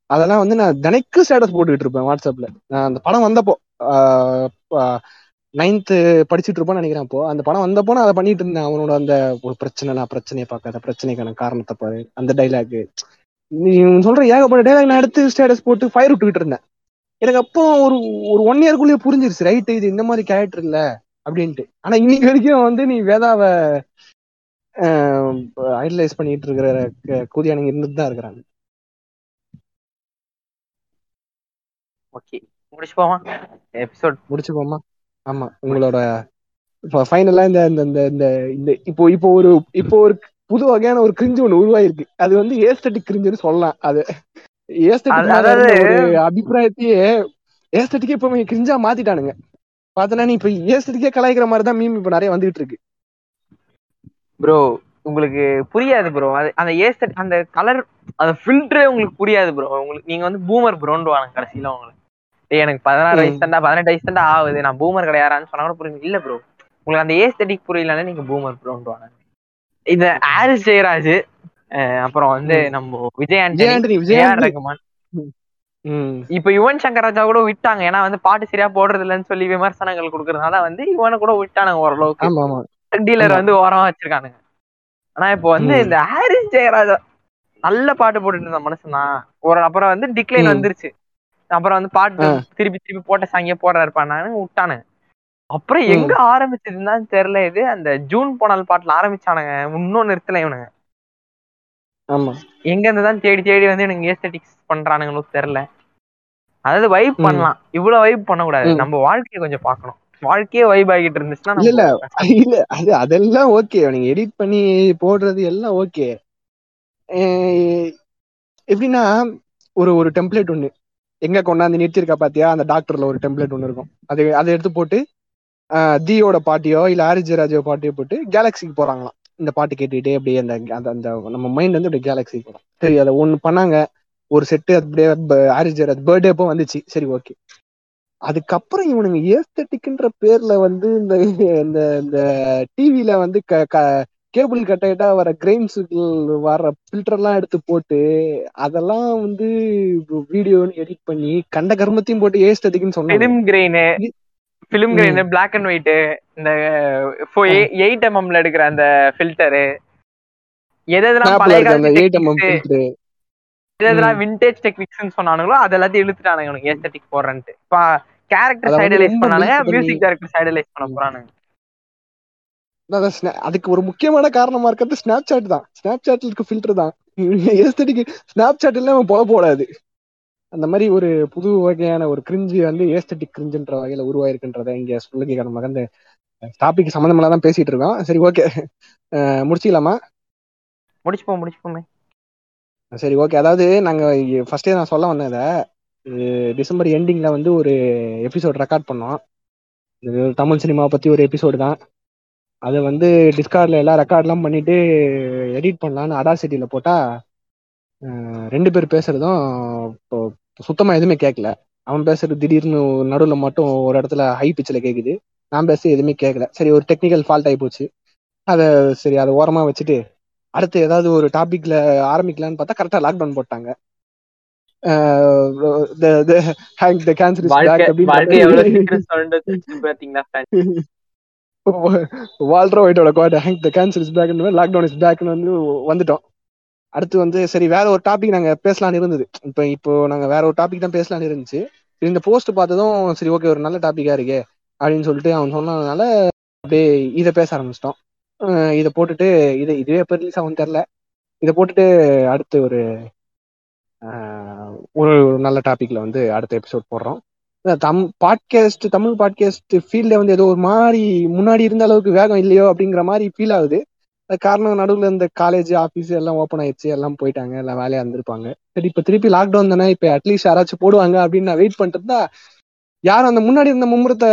அதெல்லாம் வந்து நான் தினைக்கும் ஸ்டேட்டஸ் போட்டுக்கிட்டு இருப்பேன் வாட்ஸ்அப்ல. நான் அந்த படம் வந்தப்போ நைன்த்து படிச்சுட்டு இருப்பான்னு நினைக்கிறேன் அப்போ. அந்த படம் வந்தப்போ நான் அதை பண்ணிட்டு இருந்தேன். அவனோட அந்த ஒரு பிரச்சனை நான் பிரச்சனையை பார்க்காத பிரச்சனைக்கான காரணத்தை பாரு. அந்த டைலாக் நீ சொல்ற ஏகப்பட்ட டைலாக் நான் எடுத்து ஸ்டேட்டஸ் போட்டு ஃபயர் விட்டுக்கிட்டு இருந்தேன். எனக்கு அப்போ ஒரு ஒரு ஒன் இயர்க்குள்ளேயே புரிஞ்சிருச்சு. ரைட் இது இந்த மாதிரி கேரக்டர் இல்ல அப்படின்ட்டு. ஆனா இன்னைக்கு வரைக்கும் வந்து நீ வேதாவை ஐடலைஸ் பண்ணிட்டு இருக்கிற க- கூதியானுங்க இருந்துட்டு தான் இருக்கிறாங்க. ஓகே முடிச்சு போமா எபிசோட் முடிச்சுக்கோமா ஆமா உங்களோட ஃபைனலா இந்த இந்த இந்த இந்த இப்போ இப்போ ஒரு இப்போ ஒரு புது வகையான ஒரு கிரிஞ்சு ஒண்ணு உருவாயிருக்கு. அது வந்து ஏஸ்தட்டிக் கிரிஞ்சுன்னு சொல்லலாம். அது ஏஸ்தட்டிக் அபிப்பிராயத்தையே ஏஸ்தட்டிக்கே இப்போ கிரிஞ்சா மாத்திட்டானுங்க. பார்த்தனா நீ இப்ப ஏஸ்தட்டிக்கே கலாய்க்கிற மாதிரி தான் மீம் இப்ப நிறைய வந்துகிட்டு இருக்கு. ப்ரோ உங்களுக்கு புரியாது ப்ரோ அது அந்த ஏஸ்தட் அந்த கலர் அந்த ஃபில்டரே உங்களுக்கு புரியாது ப்ரோ உங்களுக்கு நீங்க வந்து பூமர் ப்ரோன்னு வாங்க கடைசியில உங்களுக்கு எனக்கு பதினாறு. வயசு தாண்டா பதினெட்டு வயசு தாண்டா ஆகுது. நான் பூமர் கிடையாதான்னு சொன்னா கூட புரியும் இல்ல ப்ரோ உங்களுக்கு அந்த ஏஸ்தட்டிக் புரியலன்னா நீங்க பூமர் ப்ரோன்னு வாங்க இந்த ஆரிஸ் ஜெயராஜ் அப்புறம் வந்து நம்ம விஜய் ஆண்டனி விஜய் ரகுமான். இப்ப யுவன் சங்கர் ராஜா கூட விட்டாங்க. ஏன்னா வந்து பாட்டு சரியா போடுறது இல்லைன்னு சொல்லி விமர்சனங்கள் கொடுக்கறதுனால வந்து இவனை கூட விட்டானுங்க ஓரளவுக்கு. டீலர். வந்து ஓரமா வச்சிருக்கானுங்க. ஆனா இப்போ வந்து. இந்த ஹாரிஸ் ஜெயராஜா நல்ல பாட்டு போட்டுட்டு இருந்த மனுஷன் தான். ஒரு அப்புறம் வந்து டிக்ளைன். வந்துருச்சு. அப்புறம் வந்து பாட்டு. திருப்பி திருப்பி போட்ட சாங்கே போடுறாரு பண்ணானு விட்டானுங்க அப்புறம். எங்க ஆரம்பிச்சதுன்னு தெரியல இது. அந்த ஜூன் போனால் பாட்டுல ஆரம்பிச்சானுங்க. இன்னும் நிறுத்தல இவனுங்க. ஆமா. எங்க இருந்து தான் தேடி தேடி வந்து எனக்கு ஏஸ்தட்டிக்ஸ் பண்றானுங்களோ தெரியல. அதாவது வைப். பண்ணலாம். இவ்வளவு வைப் பண்ணக்கூடாது. நம்ம வாழ்க்கையை கொஞ்சம் பார்க்கணும். வாழ்க்கையே வைப் ஆகிட்டு இருந்துச்சுன்னா இல்ல, இல்ல அது அதெல்லாம் ஓகே நீங்க எடிட் பண்ணி போடுறது எல்லாம் ஓகே எப்படின்னா ஒரு ஒரு டெம்ப்ளேட் ஒண்ணு. எங்க கொண்டாந்து நிறுத்திருக்கா பாத்தியா? அந்த டாக்டர்ல ஒரு டெம்ப்ளேட் ஒண்ணு இருக்கும். அது அதை எடுத்து போட்டு தியோட தீயோட பாட்டியோ இல்ல ஆரிஜராஜோ பாட்டியோ போட்டு கேலக்சிக்கு போறாங்களாம். இந்த பாட்டு கேட்டுக்கிட்டே அப்படியே அந்த அந்த அந்த நம்ம மைண்ட் வந்து அப்படியே கேலக்சிக்கு போறோம் சரி அதை ஒன்று பண்ணாங்க. ஒரு செட்டு அப்படியே ஆரிஜராஜ் பர்த்டே அப்போ வந்துச்சு. சரி ஓகே அதுக்கப்புறம் இவனுங்க ஏஸ்தட்டிக்ன்ற பேர்ல வந்து இந்த இந்த இந்த டிவில வந்து க கேபிள் கட்டாயிட்டா வர கிரைம்ஸுக்கு வர ஃபில்டர் எல்லாம் எடுத்து போட்டு அதெல்லாம் வந்து வீடியோன்னு எடிட் பண்ணி கண்ட கர்மத்தையும் போட்டு ஏஸ்தட்டிக்னு சொன்னாங்க. Film grain E- film grain black and white இந்த எயிட் எம்எம்ல எடுக்கிற அந்த ஃபில்டரு எது எதெல்லாம் பழைய காலத்து 8mm techniques, filter. எது எதெல்லாம் விண்டேஜ் டெக்னிக்ஸ்னு சொன்னானுங்களோ அது எல்லாத்தையும் இழுத்துட்டானுங்க ஏஸ்தட்டிக் போடுறேன்ட்டு. கேரக்டர் சைடலைஸ் பண்ணானுங்க மியூசிக் டைரக்டர் சைடலைஸ் பண்ண போறானுங்க. அதுக்கு ஒரு முக்கியமான காரணமா இருக்கிறது ஸ்னாப் சாட் தான். ஸ்னாப் சாட்ல இருக்க ஃபில்டர் தான். ஏஸ்தட்டிக் ஸ்னாப் சாட் இல்லாம போல போடாது. அந்த மாதிரி ஒரு புது வகையான ஒரு கிரிஞ்சு வந்து ஏஸ்தட்டிக் கிரிஞ்சுன்ற வகையில உருவாயிருக்குன்றத இங்க சொல்லிக்க நம்ம வந்து டாபிக் சம்மந்தமெல்லாம் தான் பேசிட்டு இருக்கோம் சரி ஓகே முடிச்சிக்கலாமா? முடிச்சுப்போம் முடிச்சுப்போமே சரி ஓகே அதாவது நாங்க ஃபர்ஸ்டே நான் சொல்ல வந்தேன் இதை. டிசம்பர் எண்டிங்ல வந்து ஒரு எபிசோட் ரெக்கார்ட் பண்ணோம். இது தமிழ் சினிமாவை பத்தி ஒரு எபிசோடு தான். அதை வந்து டிஸ்கார்ட்ல எல்லாம் ரெக்கார்ட்லாம் பண்ணிட்டு எடிட் பண்ணலான்னு அடாசிட்டியில போட்டா அஹ், ரெண்டு பேர் பேசுறதும் இப்போ சுத்தமா எதுவுமே கேட்கல அவன் பேசுறது திடீர்னு நடுவுல மட்டும் ஒரு இடத்துல ஹை பிச்சில் கேக்குது. நான் பேச எதுவுமே கேட்கல சரி ஒரு டெக்னிக்கல் ஃபால்ட் ஆகி போச்சு. அதை சரி அதை ஓரமா வச்சுட்டு அடுத்து ஏதாவது ஒரு டாபிக்ல ஆரம்பிக்கலாம்னு பார்த்தா கரெக்டா லாக்டவுன் போட்டாங்க. Cancer வால்ட்ரோ ஒயிட்டோட quote hang the cancer is back lockdown is பேக்னு வந்து வந்துட்டோம். அடுத்து வந்து சரி வேற ஒரு டாபிக் நாங்க பேசலாம்னு இருந்தது. இப்போ இப்போ நாங்க வேற ஒரு டாபிக் தான் பேசலாம்னு இருந்துச்சு. சரி, இந்த போஸ்ட் பார்த்ததும் சரி ஓகே ஒரு நல்ல டாபிக்கா இருக்கே அப்படின்னு சொல்லிட்டு அவன் சொன்னதுனால அப்படியே இதை பேச ஆரம்பிச்சிட்டோம். இதை போட்டுட்டு இது இதுவே எப்போ ரிலீஸ் ஆகும் தெரில இதை போட்டுட்டு அடுத்து ஒரு ஒரு நல்ல டாபிக்ல வந்து அடுத்த எபிசோட் போடுறோம். தம் பாட்காஸ்ட் தமிழ் பாட்காஸ்ட் ஃபீல்டே வந்து ஏதோ ஒரு மாதிரி முன்னாடி இருந்த அளவுக்கு வேகம் இல்லையோ அப்படிங்கிற மாதிரி ஃபீல் ஆகுது. அது காரணம் நடுவில் இந்த காலேஜ் ஆஃபீஸ் எல்லாம் ஓப்பன் ஆயிடுச்சு எல்லாம் போயிட்டாங்க எல்லாம் வேலையா இருந்திருப்பாங்க. சரி இப்போ திருப்பி லாக்டவுன் தானே இப்போ அட்லீஸ்ட் யாராச்சும் போடுவாங்க அப்படின்னு நான் வெயிட் பண்ணிட்டு இருந்தா யாரும் அந்த முன்னாடி இருந்த மும்முரத்தை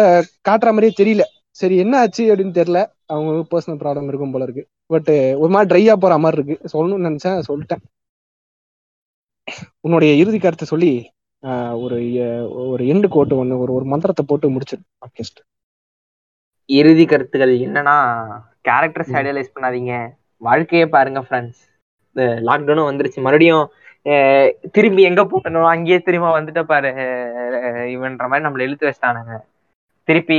காட்டுற மாதிரியே தெரியல. சரி என்ன ஆச்சு அப்படின்னு தெரியல. அவங்க பர்சனல் ப்ராப்ளம் இருக்கும் போல இருக்கு. பட் ஒரு மாதிரி ட்ரையா போற மாதிரி இருக்கு. சொல்லணும்னு நினைச்சேன் சொல்லிட்டேன். உன்னுடைய இறுதி கருத்தை சொல்லி ஒரு ஒரு எண்டு கோட்டு ஒண்ணு ஒரு ஒரு மந்திரத்தை போட்டு முடிச்சிரு பாட்காஸ்ட் இறுதி கருத்துக்கள் என்னன்னா கேரக்டர்ஸ். ஐடியலைஸ் பண்ணாதீங்க. வாழ்க்கையே பாருங்க ஃப்ரெண்ட்ஸ் இந்த லாக்டவுனும் வந்துருச்சு. மறுபடியும் திரும்பி எங்க போகணும்? அங்கேயே திரும்ப வந்துட்ட பாரு. இவன்ற மாதிரி நம்மள இழுத்து வச்சிட்டானுங்க. திருப்பி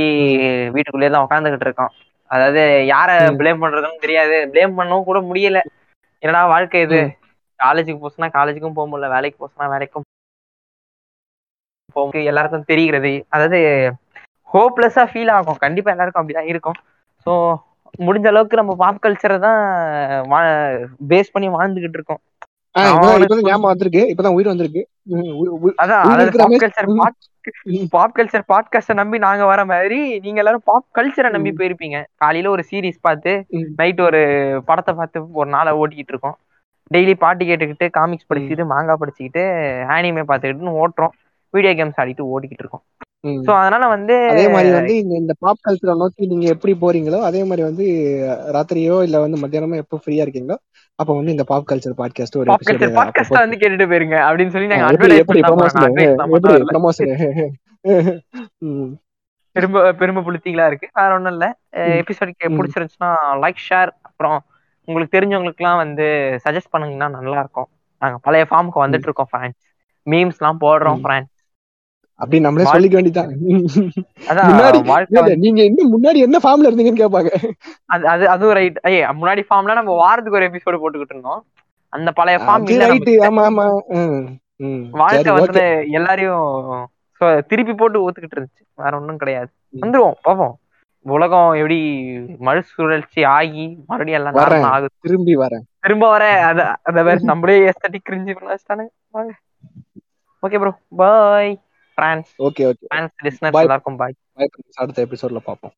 வீட்டுக்குள்ளேயே தான் உட்காந்துக்கிட்டு இருக்கோம். அதாவது யார. ப்ளேம் பண்றதுன்னு தெரியாது. ப்ளேம் பண்ணவும் கூட முடியல. என்னடா வாழ்க்கை இது. காலேஜுக்கு போச்சுன்னா காலேஜுக்கும் போக முடியல. வேலைக்கு போச்சுன்னா வேலைக்கும் முடியல. எல்லாருக்கும் தெரிகிறது அதாவது ஹோப்லெஸ்ஸா ஃபீல் ஆகும். கண்டிப்பா எல்லாருக்கும் அப்படிதான் இருக்கும். ஸோ முடிஞ்ச அளவுக்கு நம்ம பாப் கல்ச்சரை தான் பேஸ் பண்ணி வாழ்ந்துகிட்டு இருக்கோம். ஞாபகம் வந்திருக்கு. இப்பதான் உயிர் வந்திருக்கு. அதான் பாப் கல்ச்சர் பாட்காஸ்ட நம்பி நாங்க வர மாதிரி நீங்க எல்லாரும் பாப் கல்ச்சரை நம்பி. போயிருப்பீங்க. காலையில ஒரு சீரிஸ் பார்த்து. நைட் ஒரு படத்தை பார்த்து ஒரு நாளை ஓட்டிக்கிட்டு இருக்கோம். டெய்லி பாட்டு கேட்டுக்கிட்டு காமிக்ஸ் படிச்சுக்கிட்டு மாங்காய் படிச்சுக்கிட்டு ஆனிமே பார்த்துக்கிட்டு ஓட்டுறோம். வீடியோ கேம்ஸ் ஆடிட்டு ஓடிக்கிட்டு இருக்கோம். ஸோ அதனால வந்து அதே மாதிரி வந்து இந்த இந்த பாப் கல்ச்சரை நோக்கி நீங்க எப்படி போறீங்களோ அதே மாதிரி வந்து ராத்திரியோ இல்ல வந்து மத்தியானமோ எப்போ ஃப்ரீயா இருக்கீங்களோ அப்ப வந்து இந்த பாப் கல்ச்சர் பாட்காஸ்ட் ஒரு எபிசோட் பாட்காஸ்ட் வந்து கேட்டுட்டு போயிருங்க அப்படின்னு சொல்லி நாங்க அட்வர்டைஸ் எப்படி பண்ணலாம் ப்ரமோஷன் advice தான் பண்ண எப்படி வரல. ப்ரமோஷன் பெரும்ப பெருமை புளுத்திங்களா இருக்கு. வேற ஒண்ணும் இல்ல. ம். எபிசோட் ம். பிடிச்சிருந்துச்சுன்னா லைக் ஷேர் அப்புறம் உங்களுக்கு தெரிஞ்சவங்களுக்குலாம் வந்து சஜஸ்ட் பண்ணுங்கன்னா நல்லா இருக்கும். நாங்க பழைய ஃபார்முக்கு வந்துட்டு இருக்கோம் ஃப்ரெண்ட்ஸ் மீம்ஸ் எல்லாம் போடுறோம். ஃப்ரெண்ட்ஸ் அப்படி நம்மளே சொல்லிக்க வேண்டியதான் முன்னாடி நீங்க என்ன முன்னாடி என்ன ஃபார்ம்ல இருந்தீங்கன்னு கேட்பாங்க அது அது ரைட் ஐயே முன்னாடி ஃபார்ம்ல நம்ம வாரத்துக்கு ஒரு எபிசோடு போட்டுக்கிட்டு இருந்தோம். அந்த பழைய ஃபார்ம் நம்ம ஆமா ஆமா. வாழ்க்கை வந்து எல்லாரையும் திருப்பி போட்டு ஊத்துக்கிட்டு இருந்துச்சு. வேற ஒண்ணும் கிடையாது. வந்துருவோம் பாப்போம் உலகம் எப்படி மறுசுழற்சி ஆகி மறுபடியும் எல்லாம் ஆகுது. திரும்பி வரேன். திரும்ப வர அத அத வேற நம்மளே எஸ்தட்டிக் கிரிஞ்சு பண்ண வச்சுட்டானுங்க. வாங்க. Okay bro bye friends okay okay. Friends listeners Bye. எல்லாருக்கும் பாய் அடுத்த எபிசோட்ல பாப்போம்.